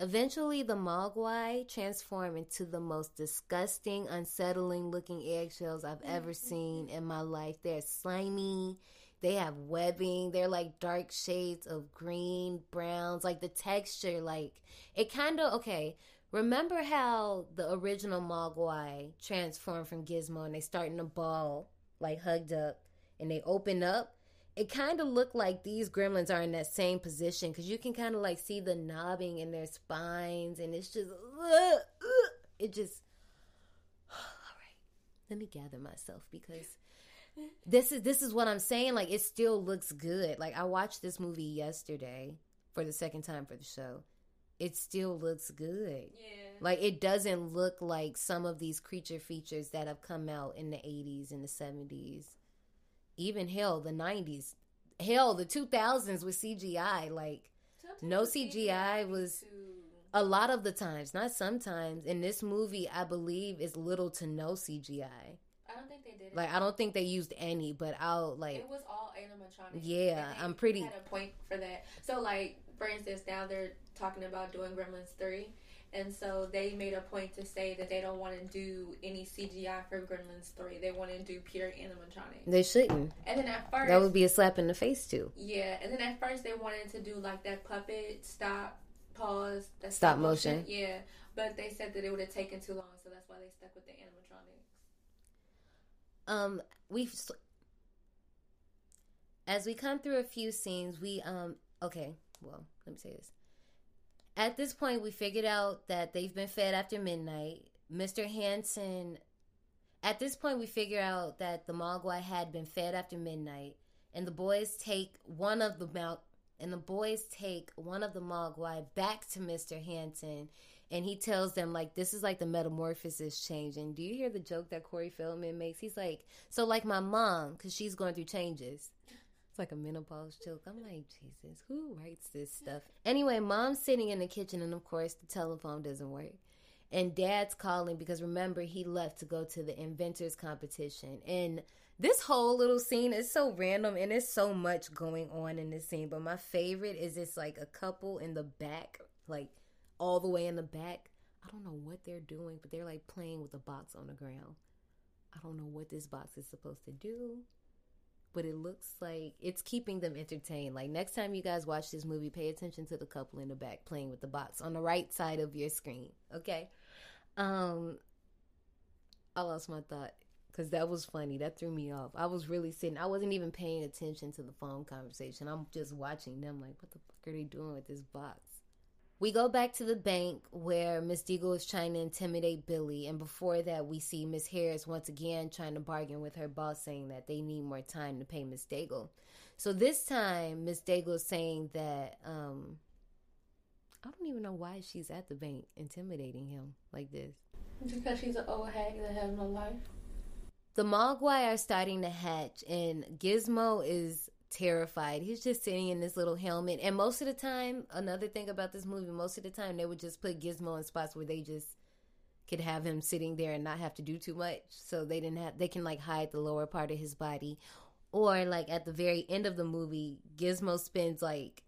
Eventually, the Mogwai transform into the most disgusting, unsettling looking eggshells I've ever mm-hmm. seen in my life. They're slimy. They have webbing. They're like dark shades of green, browns. Like the texture, like it kind of okay. Remember how the original Mogwai transformed from Gizmo and they start in a ball, like hugged up, and they open up? It kind of looked like these gremlins are in that same position because you can kind of like see the knobbing in their spines, and it's just, ugh, ugh. it just. All right, let me gather myself because this is this is what I'm saying. Like it still looks good. Like I watched this movie yesterday for the second time for the show. It still looks good. Yeah. Like it doesn't look like some of these creature features that have come out in the 80s and the 70s. Even hell, the 90s. Hell, the 2000s with CGI like Sometimes No the CGI was- too- a lot of the times, not sometimes. In this movie, I believe is little to no CGI. I don't think they did did. Like I don't think they used any, but I'll like it was all animatronic. Yeah, I'm pretty- Had a point for that. So like, for instance, now they're talking about doing Gremlins three, and so they made a point to say that they don't want to do any CGI for Gremlins three. They want to do pure animatronic. they shouldn't. And then at first, That would be a slap in the face too. yeah. And then at first they wanted to do like that puppet stop, pause, that Stop motion. Yeah, but they said that it would have taken too long, so that's why they stuck with the animatronics. Um, we've as we come through a few scenes, we um okay, well, let me say this. At this point, we figured out that they've been fed after midnight. Mr. Hanson. At this point, we figure out that the Mogwai had been fed after midnight, and the boys take one of the mount, and the boys take one of the Mogwai back to Mr. Hanson, and he tells them like this is like the metamorphosis changing. Do you hear the joke that Corey Feldman makes? He's like, so like my mom, because she's going through changes. Like a menopause joke. I'm like, Jesus, who writes this stuff? Anyway, mom's sitting in the kitchen, and of course, the telephone doesn't work. And dad's calling because remember, he left to go to the inventors competition. And this whole little scene is so random, and there's so much going on in this scene. But my favorite is it's like a couple in the back, like all the way in the back. I don't know what they're doing, but they're like playing with a box on the ground. I don't know what this box is supposed to do but it looks like it's keeping them entertained. Like next time you guys watch this movie, pay attention to the couple in the back playing with the box on the right side of your screen. Okay. Um I lost my thought because that was funny. That threw me off. I was really sitting. I wasn't even paying attention to the phone conversation. I'm just watching them. Like, what the fuck are they doing with this box? We go back to the bank where Miss Deagle is trying to intimidate Billy, and before that, we see Miss Harris once again trying to bargain with her boss, saying that they need more time to pay Miss Deagle. So this time, Miss Deagle is saying that um, I don't even know why she's at the bank intimidating him like this. Because she's an old hag that has no life. The Mogwai are starting to hatch, and Gizmo is terrified. He's just sitting in this little helmet. And most of the time, another thing about this movie, most of the time they would just put Gizmo in spots where they just could have him sitting there and not have to do too much. So they didn't have they can like hide the lower part of his body. Or like at the very end of the movie, Gizmo spends like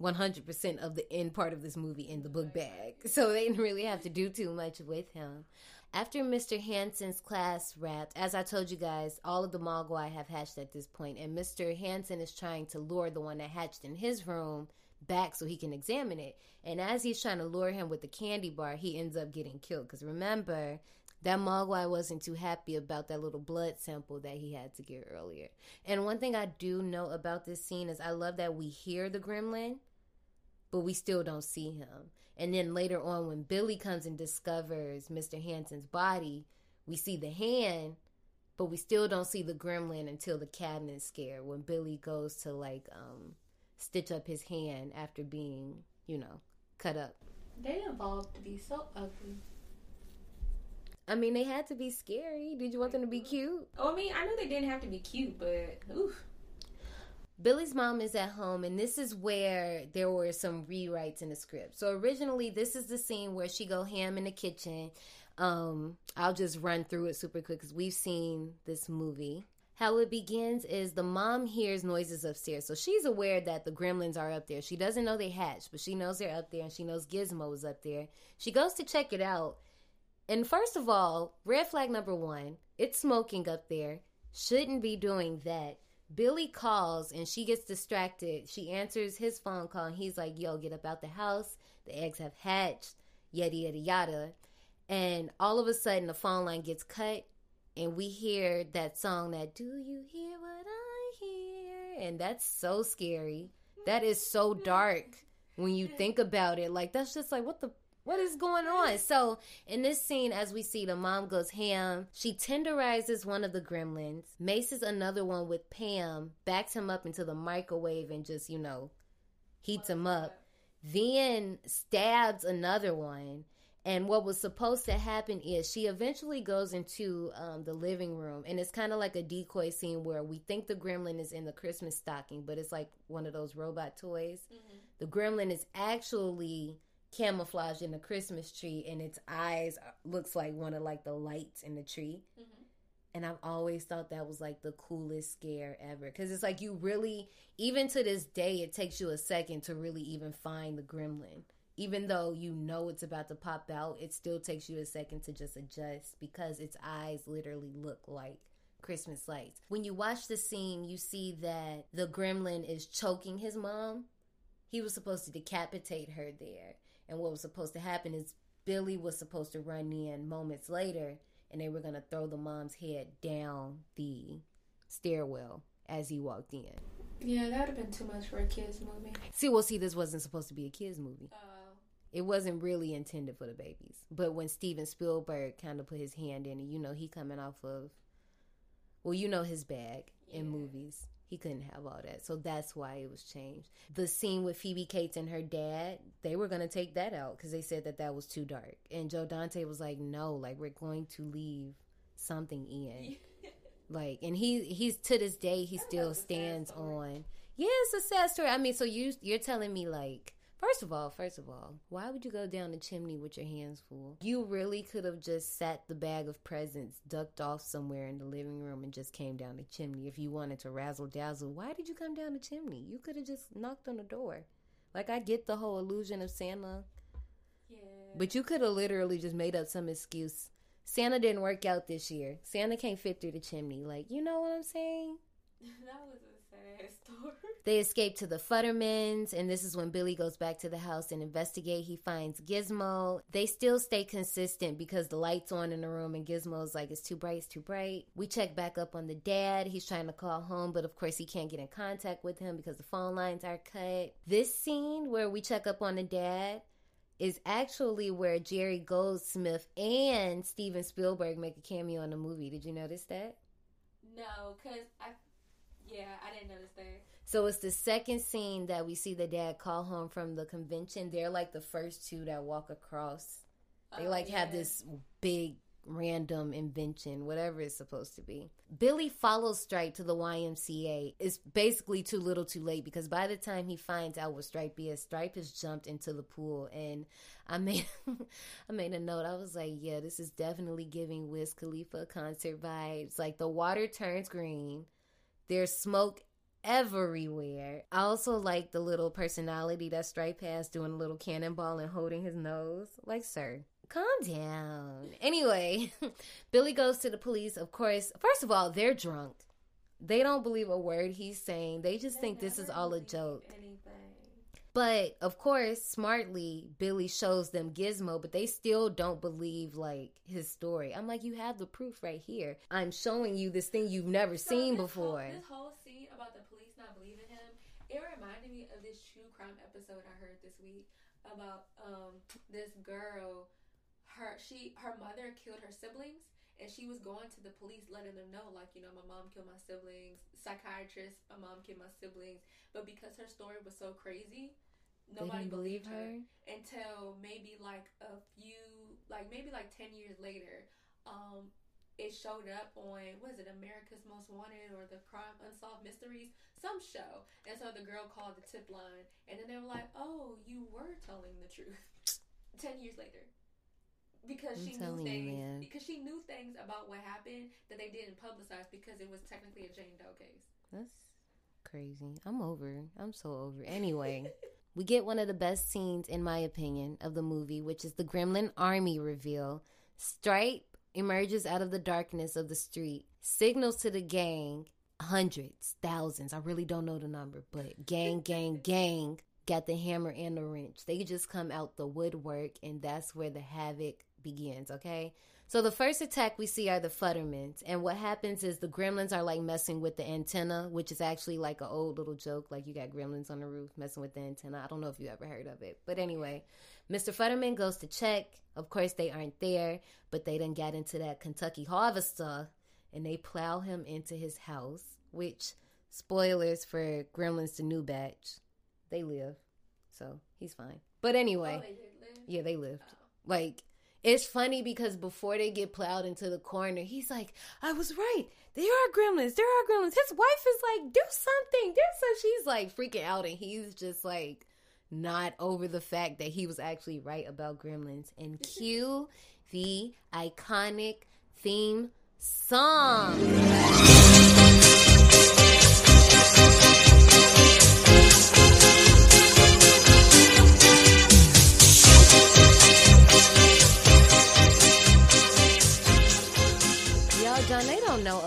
100% of the end part of this movie in the book bag. So they didn't really have to do too much with him. After Mr. Hanson's class wrapped, as I told you guys, all of the Mogwai have hatched at this point, and Mr. Hanson is trying to lure the one that hatched in his room back so he can examine it. And as he's trying to lure him with the candy bar, he ends up getting killed. Because remember, that Mogwai wasn't too happy about that little blood sample that he had to get earlier. And one thing I do know about this scene is I love that we hear the gremlin, but we still don't see him. And then later on, when Billy comes and discovers Mr. Hanson's body, we see the hand, but we still don't see the gremlin until the cabinet scare when Billy goes to like um, stitch up his hand after being, you know, cut up. They evolved to be so ugly. I mean, they had to be scary. Did you want them to be cute? Oh, I mean, I know they didn't have to be cute, but oof. Billy's mom is at home, and this is where there were some rewrites in the script. So originally, this is the scene where she go ham in the kitchen. Um, I'll just run through it super quick because we've seen this movie. How it begins is the mom hears noises upstairs, so she's aware that the gremlins are up there. She doesn't know they hatched, but she knows they're up there, and she knows Gizmo is up there. She goes to check it out, and first of all, red flag number one: it's smoking up there. Shouldn't be doing that. Billy calls and she gets distracted. She answers his phone call and he's like, Yo, get up out the house. The eggs have hatched, yada, yada, yada. And all of a sudden, the phone line gets cut and we hear that song that, Do you hear what I hear? And that's so scary. That is so dark when you think about it. Like, that's just like, what the what is going on? So, in this scene, as we see, the mom goes ham. She tenderizes one of the gremlins, maces another one with Pam, backs him up into the microwave, and just, you know, heats him up. Then stabs another one. And what was supposed to happen is she eventually goes into um, the living room, and it's kind of like a decoy scene where we think the gremlin is in the Christmas stocking, but it's like one of those robot toys. The gremlin is actually camouflaged in the Christmas tree, and its eyes looks like one of like the lights in the tree. Mm-hmm. And I've always thought that was like the coolest scare ever. Because it's like you really, even to this day, it takes you a second to really even find the gremlin. Even though you know it's about to pop out, it still takes you a second to just adjust because its eyes literally look like Christmas lights. When you watch the scene, you see that the gremlin is choking his mom. He was supposed to decapitate her there. And what was supposed to happen is Billy was supposed to run in moments later and they were going to throw the mom's head down the stairwell as he walked in. Yeah, that would have been too much for a kids movie. See, well, see, this wasn't supposed to be a kids movie. Uh, It wasn't really intended for the babies. But when Steven Spielberg kind of put his hand in it, you know, he coming off of, well, you know, his bag in movies. He couldn't have all that. So that's why it was changed. The scene with Phoebe Cates and her dad, they were going to take that out because they said that that was too dark. And Joe Dante was like, no, like, we're going to leave something in. Like, and he he's to this day he still that's a sad stands on. Yeah, it's a sad story. I mean, so you you're telling me like, first of all, first of all, why would you go down the chimney with your hands full? You really could have just sat the bag of presents, ducked off somewhere in the living room, and just came down the chimney. If you wanted to razzle dazzle, why did you come down the chimney? You could have just knocked on the door. Like I get the whole illusion of Santa, yeah. but you could have literally just made up some excuse. Santa didn't work out this year. Santa can't fit through the chimney. Like, you know what I'm saying? that was a sad story. They escape to the Futtermans, and this is when Billy goes back to the house and investigate. He finds Gizmo. They still stay consistent because the light's on in the room, and Gizmo's like, it's too bright, it's too bright. We check back up on the dad. He's trying to call home, but of course, he can't get in contact with him because the phone lines are cut. This scene where we check up on the dad is actually where Jerry Goldsmith and Steven Spielberg make a cameo in the movie. Did you notice that? No, cause I, yeah, I didn't notice that. So it's the second scene that we see the dad call home from the convention. They're like the first two that walk across. They Oh, like have this big random invention, whatever it's supposed to be. Billy follows Stripe to the YMCA. It's basically too little too late because by the time he finds out what Stripe is, Stripe has jumped into the pool and I made I made a note. I was like, yeah, this is definitely giving Wiz Khalifa concert vibes. Like the water turns green. There's smoke everywhere. I also like the little personality that Stripe has doing a little cannonball and holding his nose. Like, sir, calm down. Anyway, Billy goes to the police. Of course, first of all, they're drunk. They don't believe a word he's saying. They just They think this is all a joke. Anything. But of course, smartly, Billy shows them Gizmo, but they still don't believe like his story. I'm like, you have the proof right here. I'm showing you this thing you've never So seen before. Whole, this whole scene about the police not believing him, it reminded me of this true crime episode I heard this week about um this girl. Her she her mother killed her siblings, and she was going to the police letting them know like you know my mom killed my siblings. Psychiatrist, my mom killed my siblings, but because her story was so crazy. Nobody believed her. until maybe like a few like maybe like 10 years later um it showed up on was it america's most wanted or the crime unsolved mysteries some show and so the girl called the tip line and then they were like oh you were telling the truth 10 years later because I'm she knew telling you, things because she knew things about what happened that they didn't publicize because it was technically a jane doe case That's crazy. I'm over. I'm so over. Anyway, we get one of the best scenes, in my opinion, of the movie, which is the Gremlin Army reveal. Stripe emerges out of the darkness of the street, signals to the gang, hundreds, thousands, I really don't know the number, but gang, gang, gang, got the hammer and the wrench. They just come out the woodwork, and that's where the havoc begins, okay? So the first attack we see are the Futtermans, and what happens is the gremlins are like messing with the antenna, which is actually like an old little joke. Like you got gremlins on the roof messing with the antenna. I don't know if you ever heard of it, but anyway, Mr. Futterman goes to check. Of course, they aren't there, but they done got into that Kentucky harvester, and they plow him into his house. Which spoilers for Gremlins the new batch, they live, so he's fine. But anyway. oh they Yeah, they lived. Oh. Like, it's funny because before they get plowed into the corner, he's like, I was right. There are gremlins. There are gremlins. His wife is like, do something. Do so. She's like freaking out, and he's just like, not over the fact that he was actually right about gremlins. And cue the iconic theme song.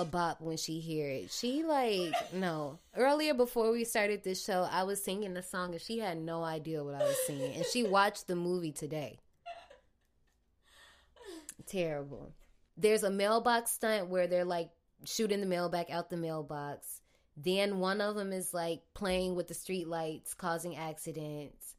A bop when she hear it. She like no. Earlier before we started this show, I was singing the song and she had no idea what I was singing, and she watched the movie today. Terrible. There's a mailbox stunt where they're like shooting the mail back out the mailbox. Then one of them is like playing with the street lights, causing accidents.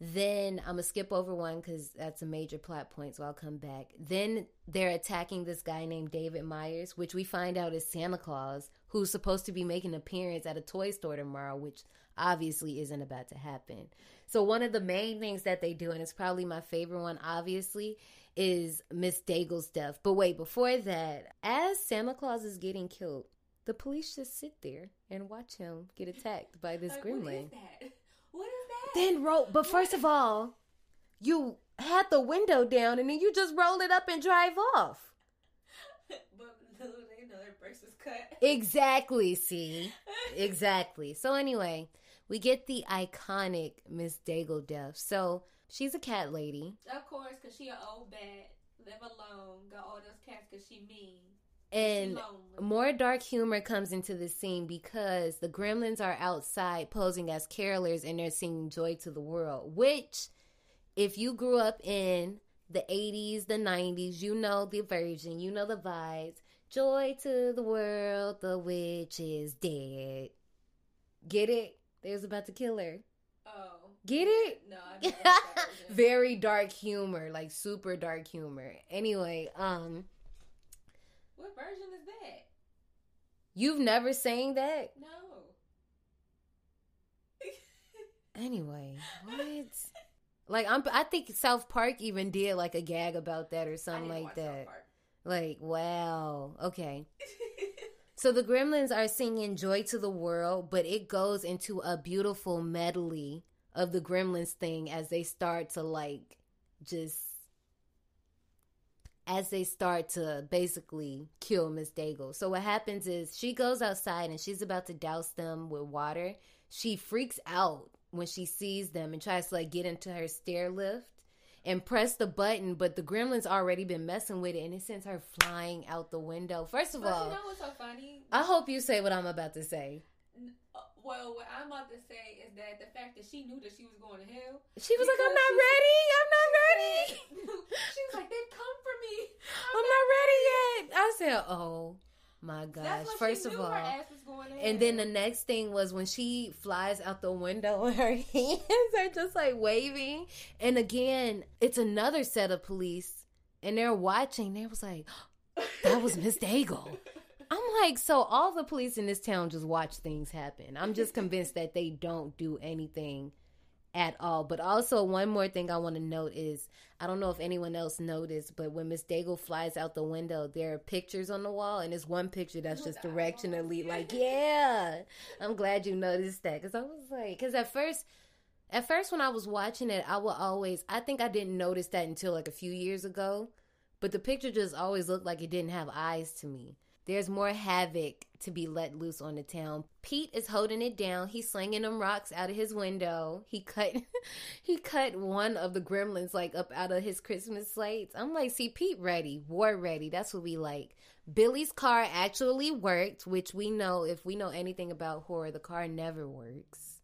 Then I'm gonna skip over one because that's a major plot point, so I'll come back. Then they're attacking this guy named David Myers, which we find out is Santa Claus, who's supposed to be making an appearance at a toy store tomorrow, which obviously isn't about to happen. So one of the main things that they do, and it's probably my favorite one, obviously, is Miss Deagle's death. But wait, before that, as Santa Claus is getting killed, the police just sit there and watch him get attacked by this Like, gremlin. what is that? What is that? Then roll, but first of all, you had the window down and then you just roll it up and drive off. but little they know their brakes was cut. Exactly, see? Exactly. So anyway, we get the iconic Miss Deagle death. So she's a cat lady. Of course, cause she an old bat, live alone, got all those cats cause she mean. And more dark humor comes into the scene because the gremlins are outside posing as carolers and they're singing Joy to the World, which, if you grew up in the 80s, the 90s, you know the version, you know the vibes. Joy to the world, the witch is dead. Get it? They was about to kill her. Oh. Get it? No, I don't like that version. Very dark humor, like super dark humor. Anyway, um, What version is that? you've never sang that? No. Anyway, what? like I'm, I think South Park even did like a gag about that or something like that. Park. Like, wow, okay. So the Gremlins are singing "Joy to the World," but it goes into a beautiful medley of the Gremlins thing as they start to like just as they start to basically kill Miss Deagle. So what happens is she goes outside and she's about to douse them with water. She freaks out when she sees them and tries to like get into her stair lift and press the button, but the gremlin's already been messing with it and it sends her flying out the window. First of But all, you know what's so funny? I hope you say what I'm about to say. Well, what I'm about to say is that the fact that she knew that she was going to hell. She was like, I'm not ready. I'm not ready. she was like, they've come for me. I'm not ready yet. I said, oh my gosh. First of all, her ass was going to And then the next thing was when she flies out the window and her hands are just like waving. And again, it's another set of police and they're watching. They was like, that was Miss Deagle. I'm like, so all the police in this town just watch things happen. I'm just convinced that they don't do anything at all. But also, one more thing I want to note is I don't know if anyone else noticed, but when Miss Deagle flies out the window, there are pictures on the wall, and there's one picture that's just directionally like, yeah. I'm glad you noticed that because I was like, because at first, at first when I was watching it, I would always, I think I didn't notice that until like a few years ago, but the picture just always looked like it didn't have eyes to me. There's more havoc to be let loose on the town. Pete is holding it down. He's slinging them rocks out of his window. He cut he cut one of the gremlins like up out of his Christmas lights. I'm like, see, Pete ready, war ready. That's what we like. Billy's car actually worked, which we know if we know anything about horror, the car never works.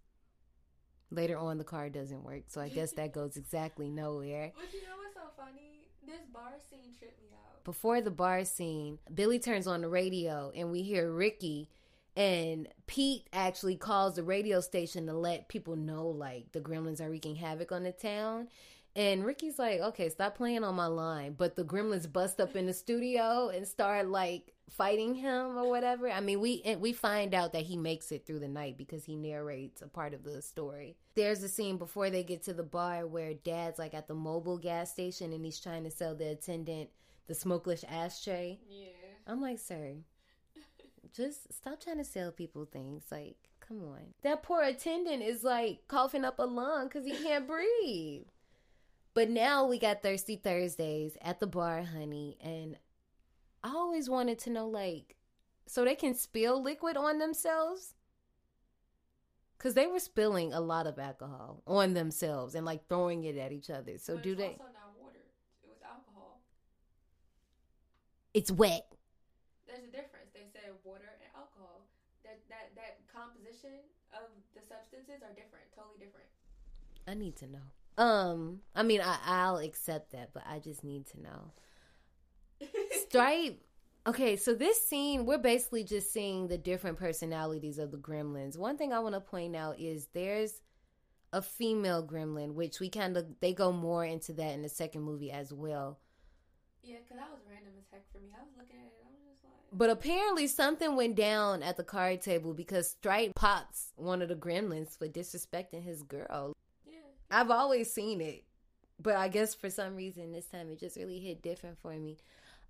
Later on, the car doesn't work, so I guess that goes exactly nowhere. But you know what's so funny? This bar scene tripped me. Before the bar scene, Billy turns on the radio and we hear Ricky and Pete actually calls the radio station to let people know like the gremlins are wreaking havoc on the town. And Ricky's like, okay, stop playing on my line. But the gremlins bust up in the studio and start like fighting him or whatever. I mean, we we find out that he makes it through the night because he narrates a part of the story. There's a scene before they get to the bar where dad's like at the mobile gas station and he's trying to sell the attendant the smokeless ashtray. Yeah. I'm like, sir, just stop trying to sell people things. Like, come on. That poor attendant is like coughing up a lung because he can't breathe. But now we got Thirsty Thursdays at the bar, honey, and I always wanted to know, like, so they can spill liquid on themselves? Because they were spilling a lot of alcohol on themselves and like throwing it at each other. So But do they? Also not water. It was alcohol. It's wet. There's a difference. They said water and alcohol. That that that composition of the substances are different. Totally different. I need to know. Um, I mean, I, I'll accept that, but I just need to know. Stripe. Okay, so this scene, we're basically just seeing the different personalities of the gremlins. One thing I want to point out is there's a female gremlin, which we kind of they go more into that in the second movie as well. Yeah, because that was random as heck for me. I was looking at it. I was just like, But apparently something went down at the card table because Stripe pops one of the gremlins for disrespecting his girl. yeah. I've always seen it, but I guess for some reason this time it just really hit different for me.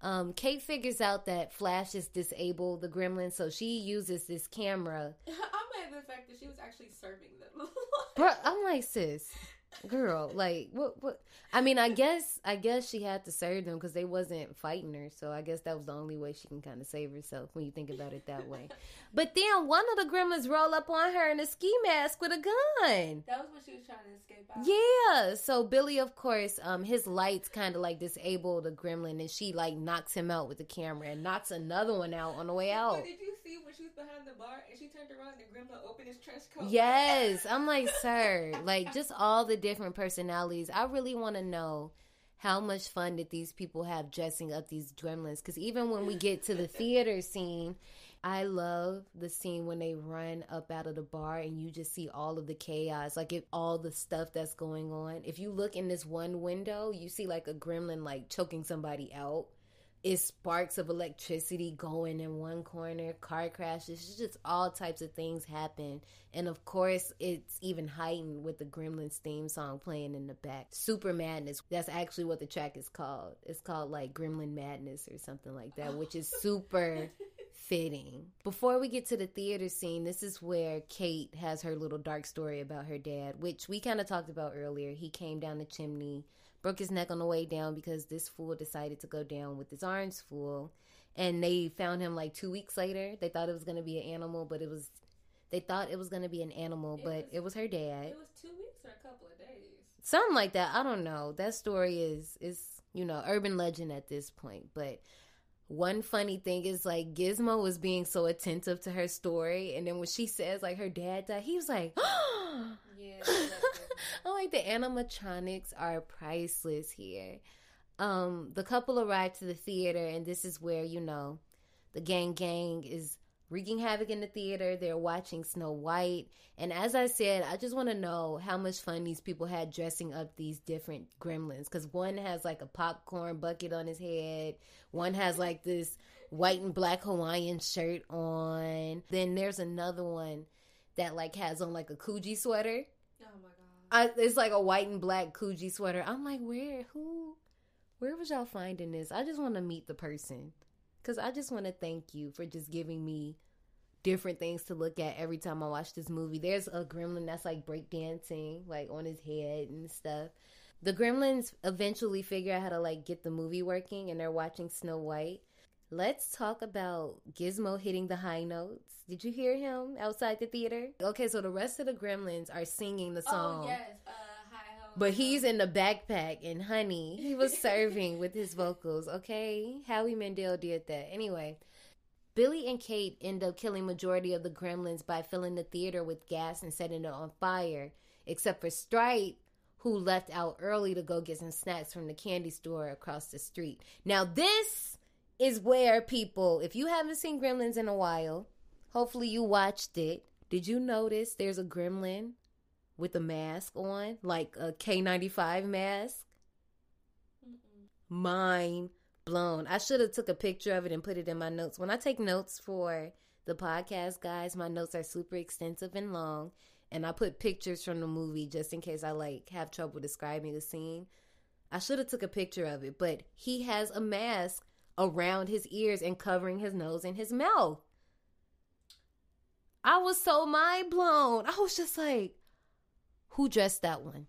Um, Kate figures out that Flash is disabled the gremlin, so she uses this camera. I'm mad at the fact that she was actually serving them. Bro, I'm like, sis, girl, like what? What? I mean, I guess, I guess she had to serve them because they wasn't fighting her, so I guess that was the only way she can kind of save herself when you think about it that way. But then one of the gremlins roll up on her in a ski mask with a gun. that was what she was trying to escape out. Yeah. So Billy, of course, um, his lights kind of like disable the gremlin, and she like knocks him out with the camera and knocks another one out on the way out. But did you see when she was behind the bar and she turned around and the gremlin opened his trench coat? Yes, I'm like, sir, like just all the different personalities. I really want to know how much fun did these people have dressing up these gremlins? Because even when we get to the theater scene, I love the scene when they run up out of the bar and you just see all of the chaos, like it, all the stuff that's going on. If you look in this one window, you see like a gremlin like choking somebody out. It's sparks of electricity going in one corner, car crashes, it's just all types of things happen. And of course, it's even heightened with the Gremlins theme song playing in the back. Super Madness. That's actually what the track is called. It's called like Gremlin Madness or something like that, which is super fitting. Before we get to the theater scene, this is where Kate has her little dark story about her dad, which we kind of talked about earlier. He came down the chimney, broke his neck on the way down because this fool decided to go down with this orange fool. And they found him like two weeks later. They thought it was going to be an animal, but it was. They thought it was going to be an animal, It but was- it was her dad. It was two weeks or a couple of days. Something like that. I don't know. That story is is you know urban legend at this point. But one funny thing is like Gizmo was being so attentive to her story, and then when she says like her dad died, he was like, Yeah. I'm like the animatronics are priceless here. Um, the couple arrived to the theater, and this is where you know the gang gang is wreaking havoc in the theater. They're watching Snow White, and as I said, I just want to know how much fun these people had dressing up these different gremlins. Because one has like a popcorn bucket on his head, one has like this white and black Hawaiian shirt on. Then there's another one that like has on like a Coogi sweater. oh my god. I, it's like a white and black Coogi sweater. I'm like, where, who, where was y'all finding this? I just want to meet the person. Because I just want to thank you for just giving me different things to look at every time I watch this movie. There's a gremlin that's like breakdancing, like on his head and stuff. The gremlins eventually figure out how to like get the movie working and they're watching Snow White. Let's talk about Gizmo hitting the high notes. Did you hear him outside the theater? Okay, so the rest of the gremlins are singing the song. Oh yes. Uh. But he's in the backpack, and honey, he was serving with his vocals. Okay, Howie Mandel did that. Anyway, Billy and Kate end up killing majority of the gremlins by filling the theater with gas and setting it on fire, except for Stripe, who left out early to go get some snacks from the candy store across the street. Now this is where people, if you haven't seen Gremlins in a while, hopefully you watched it. Did you notice there's a gremlin with a mask on, like a K95 mask. Mind blown. I should have took a picture of it and put it in my notes. When I take notes for the podcast, guys, my notes are super extensive and long, and I put pictures from the movie just in case I like have trouble describing the scene. I should have took a picture of it, but he has a mask around his ears and covering his nose and his mouth. I was so mind blown. I was just like, who dressed that one?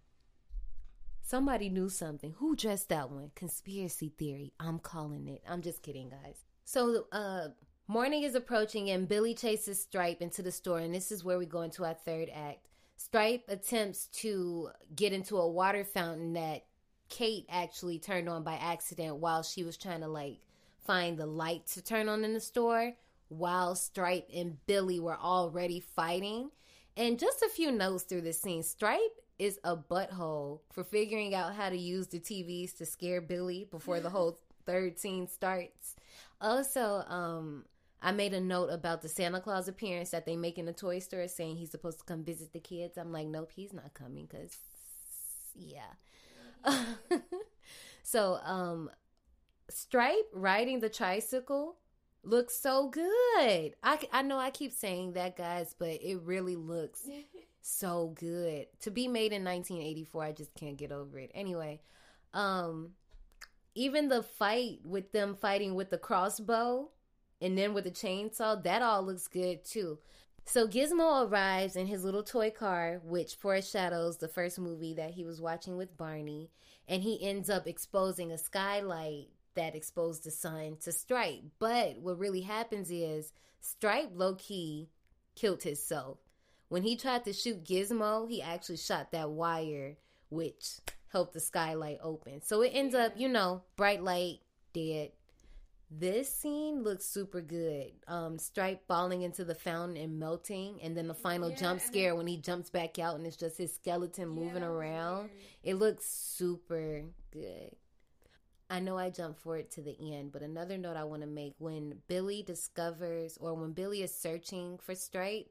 Somebody knew something. Who dressed that one? Conspiracy theory. I'm calling it. I'm just kidding, guys. So, uh, morning is approaching, and Billy chases Stripe into the store, and this is where we go into our third act. Stripe attempts to get into a water fountain that Kate actually turned on by accident while she was trying to like find the light to turn on in the store while Stripe and Billy were already fighting. And just a few notes through this scene. Stripe is a butthole for figuring out how to use the TVs to scare Billy before the whole third scene starts. Also, um, I made a note about the Santa Claus appearance that they make in the toy store saying he's supposed to come visit the kids. I'm like, nope, he's not coming because, yeah. so, um, Stripe riding the tricycle looks so good. I, I know I keep saying that, guys, but it really looks so good. To be made in 1984, I just can't get over it. Anyway, um, even the fight with them fighting with the crossbow and then with the chainsaw, that all looks good too. So Gizmo arrives in his little toy car, which foreshadows the first movie that he was watching with Barney, and he ends up exposing a skylight that exposed the sun to Stripe. But what really happens is Stripe low key killed himself. When he tried to shoot Gizmo, he actually shot that wire, which helped the skylight open. So it ends up, you know, bright light, dead. This scene looks super good. Um, Stripe falling into the fountain and melting, and then the final Yeah, jump scare when he jumps back out and it's just his skeleton moving Yeah, was around. It looks super good. I know I jumped forward to the end, but another note I want to make when Billy discovers or when Billy is searching for Stripe,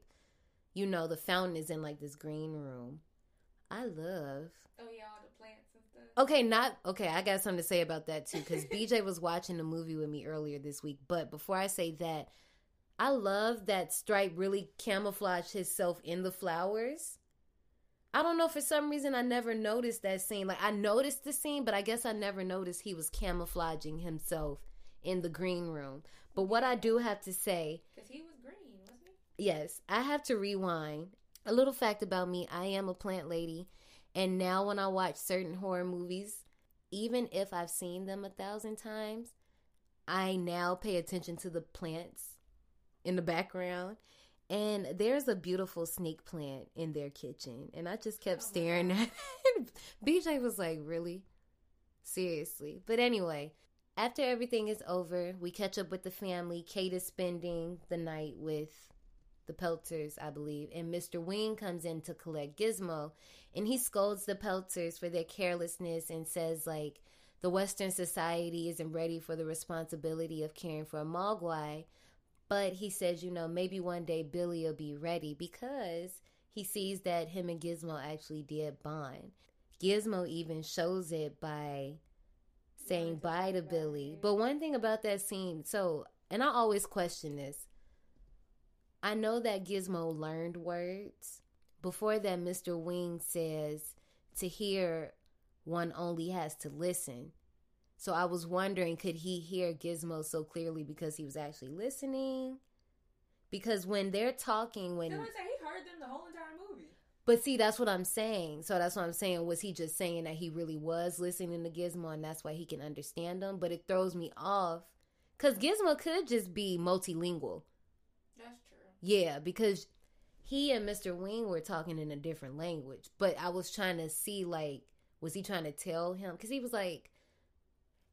you know, the fountain is in like this green room. I love. Oh yeah, all the plants and stuff. Okay, not okay. I got something to say about that too because BJ was watching the movie with me earlier this week. But before I say that, I love that Stripe really camouflaged himself in the flowers. I don't know for some reason I never noticed that scene. Like I noticed the scene, but I guess I never noticed he was camouflaging himself in the green room. But what I do have to say Cause he was green, wasn't he? Yes, I have to rewind. A little fact about me I am a plant lady. And now, when I watch certain horror movies, even if I've seen them a thousand times, I now pay attention to the plants in the background. And there's a beautiful snake plant in their kitchen. And I just kept oh, staring at it. BJ was like, Really? Seriously. But anyway, after everything is over, we catch up with the family. Kate is spending the night with the Peltzers, I believe, and Mr. Wing comes in to collect Gizmo, and he scolds the Peltzers for their carelessness and says like the Western society isn't ready for the responsibility of caring for a Mogwai, but he says, you know, maybe one day Billy will be ready because he sees that him and Gizmo actually did bond. Gizmo even shows it by saying bye to Billy. But one thing about that scene, so, and I always question this. I know that Gizmo learned words. Before that, Mr. Wing says to hear, one only has to listen. So I was wondering, could he hear Gizmo so clearly because he was actually listening? Because when they're talking, when Then I say he heard them the whole entire movie. but see, that's what I'm saying. So that's what I'm saying. Was he just saying that he really was listening to Gizmo and that's why he can understand them? But it throws me off because Gizmo could just be multilingual. That's true. Yeah, because he and Mr. Wing were talking in a different language. But I was trying to see, like, was he trying to tell him? Because he was like,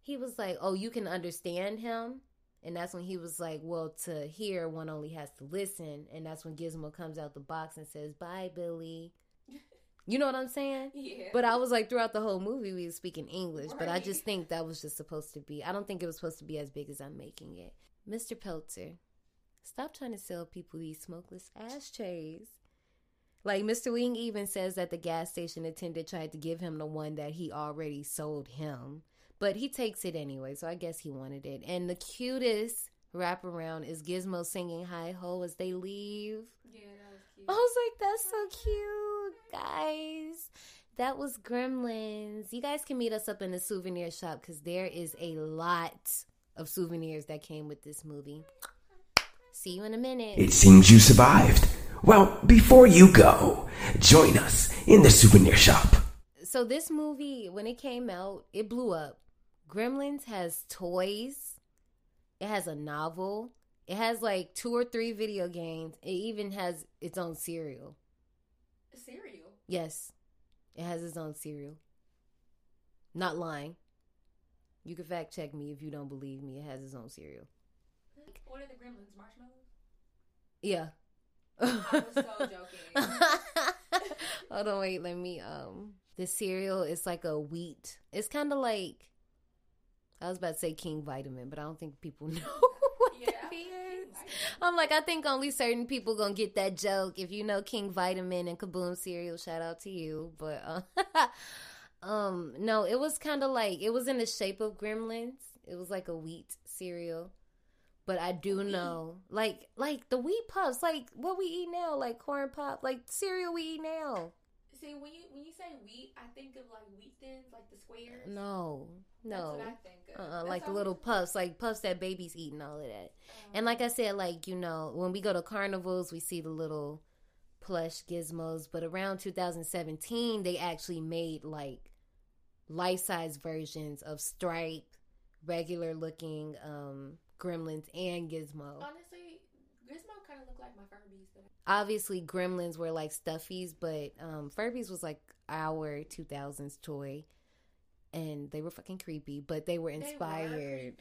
he was like, oh, you can understand him. And that's when he was like, well, to hear, one only has to listen. And that's when Gizmo comes out the box and says, bye, Billy. You know what I'm saying? Yeah. But I was like, throughout the whole movie, we were speaking English. But I just think that was just supposed to be. I don't think it was supposed to be as big as I'm making it. Mr. Peltzer, stop trying to sell people these smokeless ashtrays. Like Mr. Wing even says that the gas station attendant tried to give him the one that he already sold him. But he takes it anyway, so I guess he wanted it. And the cutest wraparound is Gizmo singing Hi Ho as they leave. yeah, that was cute. I was like, that's so cute, guys. That was Gremlins. You guys can meet us up in the souvenir shop because there is a lot of souvenirs that came with this movie. See you in a minute. It seems you survived. Well, before you go, join us in the souvenir shop. So this movie, when it came out, it blew up. Gremlins has toys It has a novel. It has like two or three video games. It even has its own cereal. Cereal. Yes, it has its own cereal. Not lying. You can fact check me if you don't believe me. It has its own cereal. What are the gremlins? Marshmallows? Yeah. I was so joking. Hold on, wait. Let me. Um, the cereal is like a wheat. It's kind of like. I was about to say King Vitamin, but I don't think people know what Yeah, that is. I'm like, I think only certain people gonna get that joke. If you know King Vitamin and Kaboom cereal, shout out to you. But uh, um, no, it was kind of like it was in the shape of Gremlins. It was like a wheat cereal. But I do know, like, like the wheat puffs, like what we eat now, like corn pop, like cereal we eat now. See, when you when you say wheat, I think of like wheat thins, like the squares. No, That's no, what I think of. uh, like all- little puffs, like puffs that babies eat and all of that. Um, And like I said, like you know, when we go to carnivals, we see the little plush gizmos. But around 2017, they actually made like life size versions of Stripe, regular looking um, Gremlins, and Gizmo. honestly, Gizmo kind of look like my Furbies. Obviously, Gremlins were like stuffies, but um, Furbies was like our 2000s toy. And they were fucking creepy, but they were They were inspired.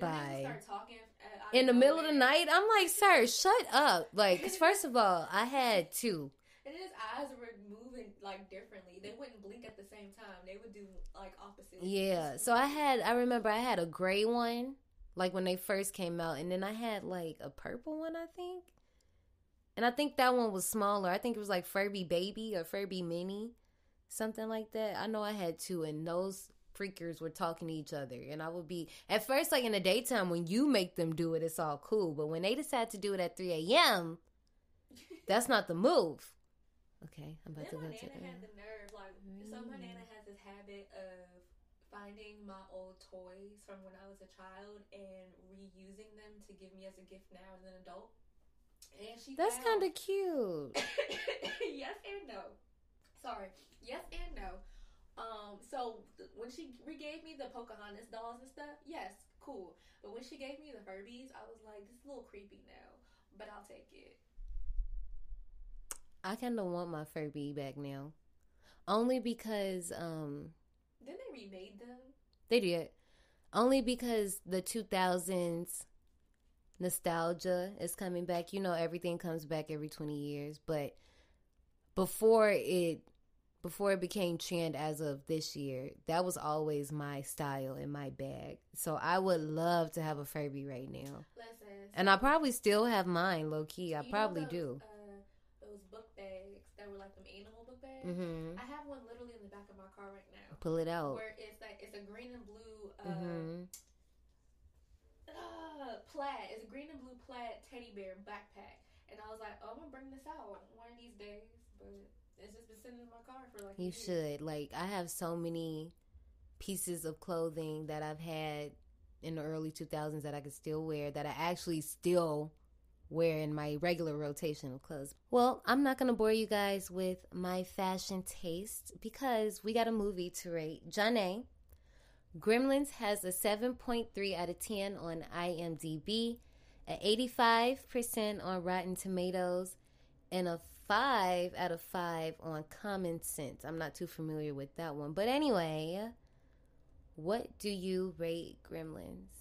By- they start talking uh, in the middle of the night. I'm like, sir, shut up. like cause first of all, I had two. And his eyes were moving like differently. They wouldn't blink at the same time. They would do like opposite. Yeah. So I had, I remember I had a gray one, like when they first came out. And then I had like a purple one, I think. And I think that one was smaller. I think it was like Furby Baby or Furby Mini, something like that. I know I had two, and those freakers were talking to each other. And I would be, at first, like in the daytime, when you make them do it, it's all cool. But when they decide to do it at 3 a.m., that's not the move. Okay, I'm about Then to my go to nana had the nerve, like, so my nana has this habit of finding my old toys from when I was a child and reusing them to give me as a gift now as an adult. And she That's kind of cute. yes and no. Sorry. Yes and no. Um, so th- when she regave me the Pocahontas dolls and stuff, yes, cool. But when she gave me the Furbies, I was like, this is a little creepy now, but I'll take it. I kind of want my Furby back now. Only because um Then they remade them. they did. Only because the 2000s nostalgia is coming back. You know everything comes back every 20 years, but before it before it became trend as of this year, that was always my style and my bag. So I would love to have a Furby right now. Listen. And I probably still have mine low key. I probably those, do. Uh, those book bags that were like them animal book bags. Mhm. I have one literally in the back of my car right now. Pull it out. Where it's like it's a green and blue uh, Mhm. Uh, plaid. It's a green and blue plaid teddy bear backpack. And I was like, oh, I'm gonna bring this out one of these days, but it's just been sitting in my car for like. You should. Like I have so many pieces of clothing that I've had in the early 2000s that I could still wear that I actually still wear in my regular rotation of clothes. Well, I'm not going to bore you guys with my fashion taste because we got a movie to rate. Janae, Gremlins has a 7.3 out of 10 on IMDb, an 85% on Rotten Tomatoes, and a 5 out of 5 on Common Sense. I'm not too familiar with that one. But anyway, what do you rate Gremlins?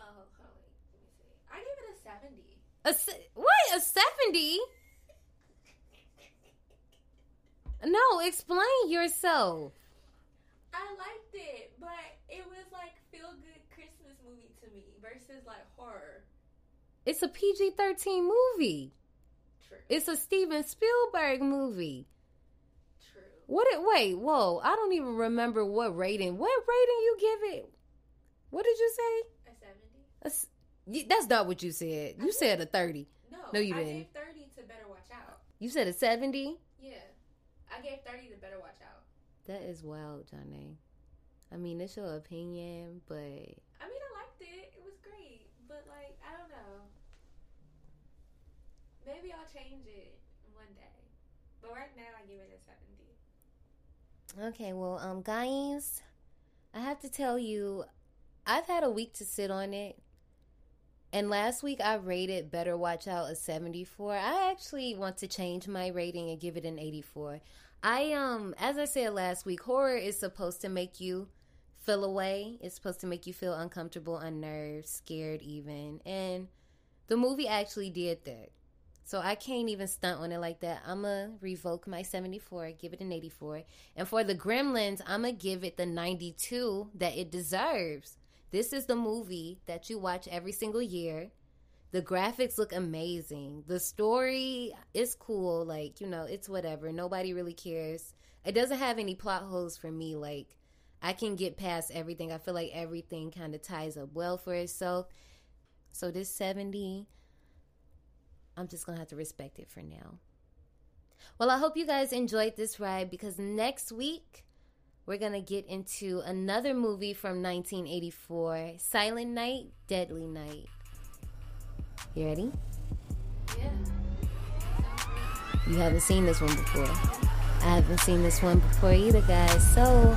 Oh, hold on, let me see. I give it a seventy. A se- what? A 70? No, explain yourself. I liked it, but it was like feel good Christmas movie to me versus like horror. It's a PG 13 movie. True. It's a Steven Spielberg movie. True. What it wait, whoa, I don't even remember what rating. What rating you give it? What did you say? A seventy? A s- y- That's not what you said. You said a 30. No. No, you I didn't. gave thirty to Better Watch Out. You said a 70? Yeah. I gave thirty to Better Watch Out. That is wild, Johnny. I mean, it's your opinion, but I mean, I liked it. It was great, but like, I don't know. Maybe I'll change it one day, but right now I give it a seventy. Okay, well, um, guys, I have to tell you, I've had a week to sit on it, And last week I rated Better Watch Out a 74. I actually want to change my rating and give it an 84. I um as I said last week, horror is supposed to make you feel away. It's supposed to make you feel uncomfortable, unnerved, scared even. And the movie actually did that. So I can't even stunt on it like that. I'm going to revoke my 74, give it an 84. And for the Gremlins, I'm going to give it the 92 that it deserves. This is the movie that you watch every single year. The graphics look amazing. The story is cool. Like, you know, it's whatever. Nobody really cares. It doesn't have any plot holes for me. Like, I can get past everything. I feel like everything kind of ties up well for itself. So, this 70 I'm just going to have to respect it for now. Well, I hope you guys enjoyed this ride because next week we're going to get into another movie from 1984 Silent Night, Deadly Night. You ready? Yeah. You haven't seen this one before. I haven't seen this one before either, guys. So,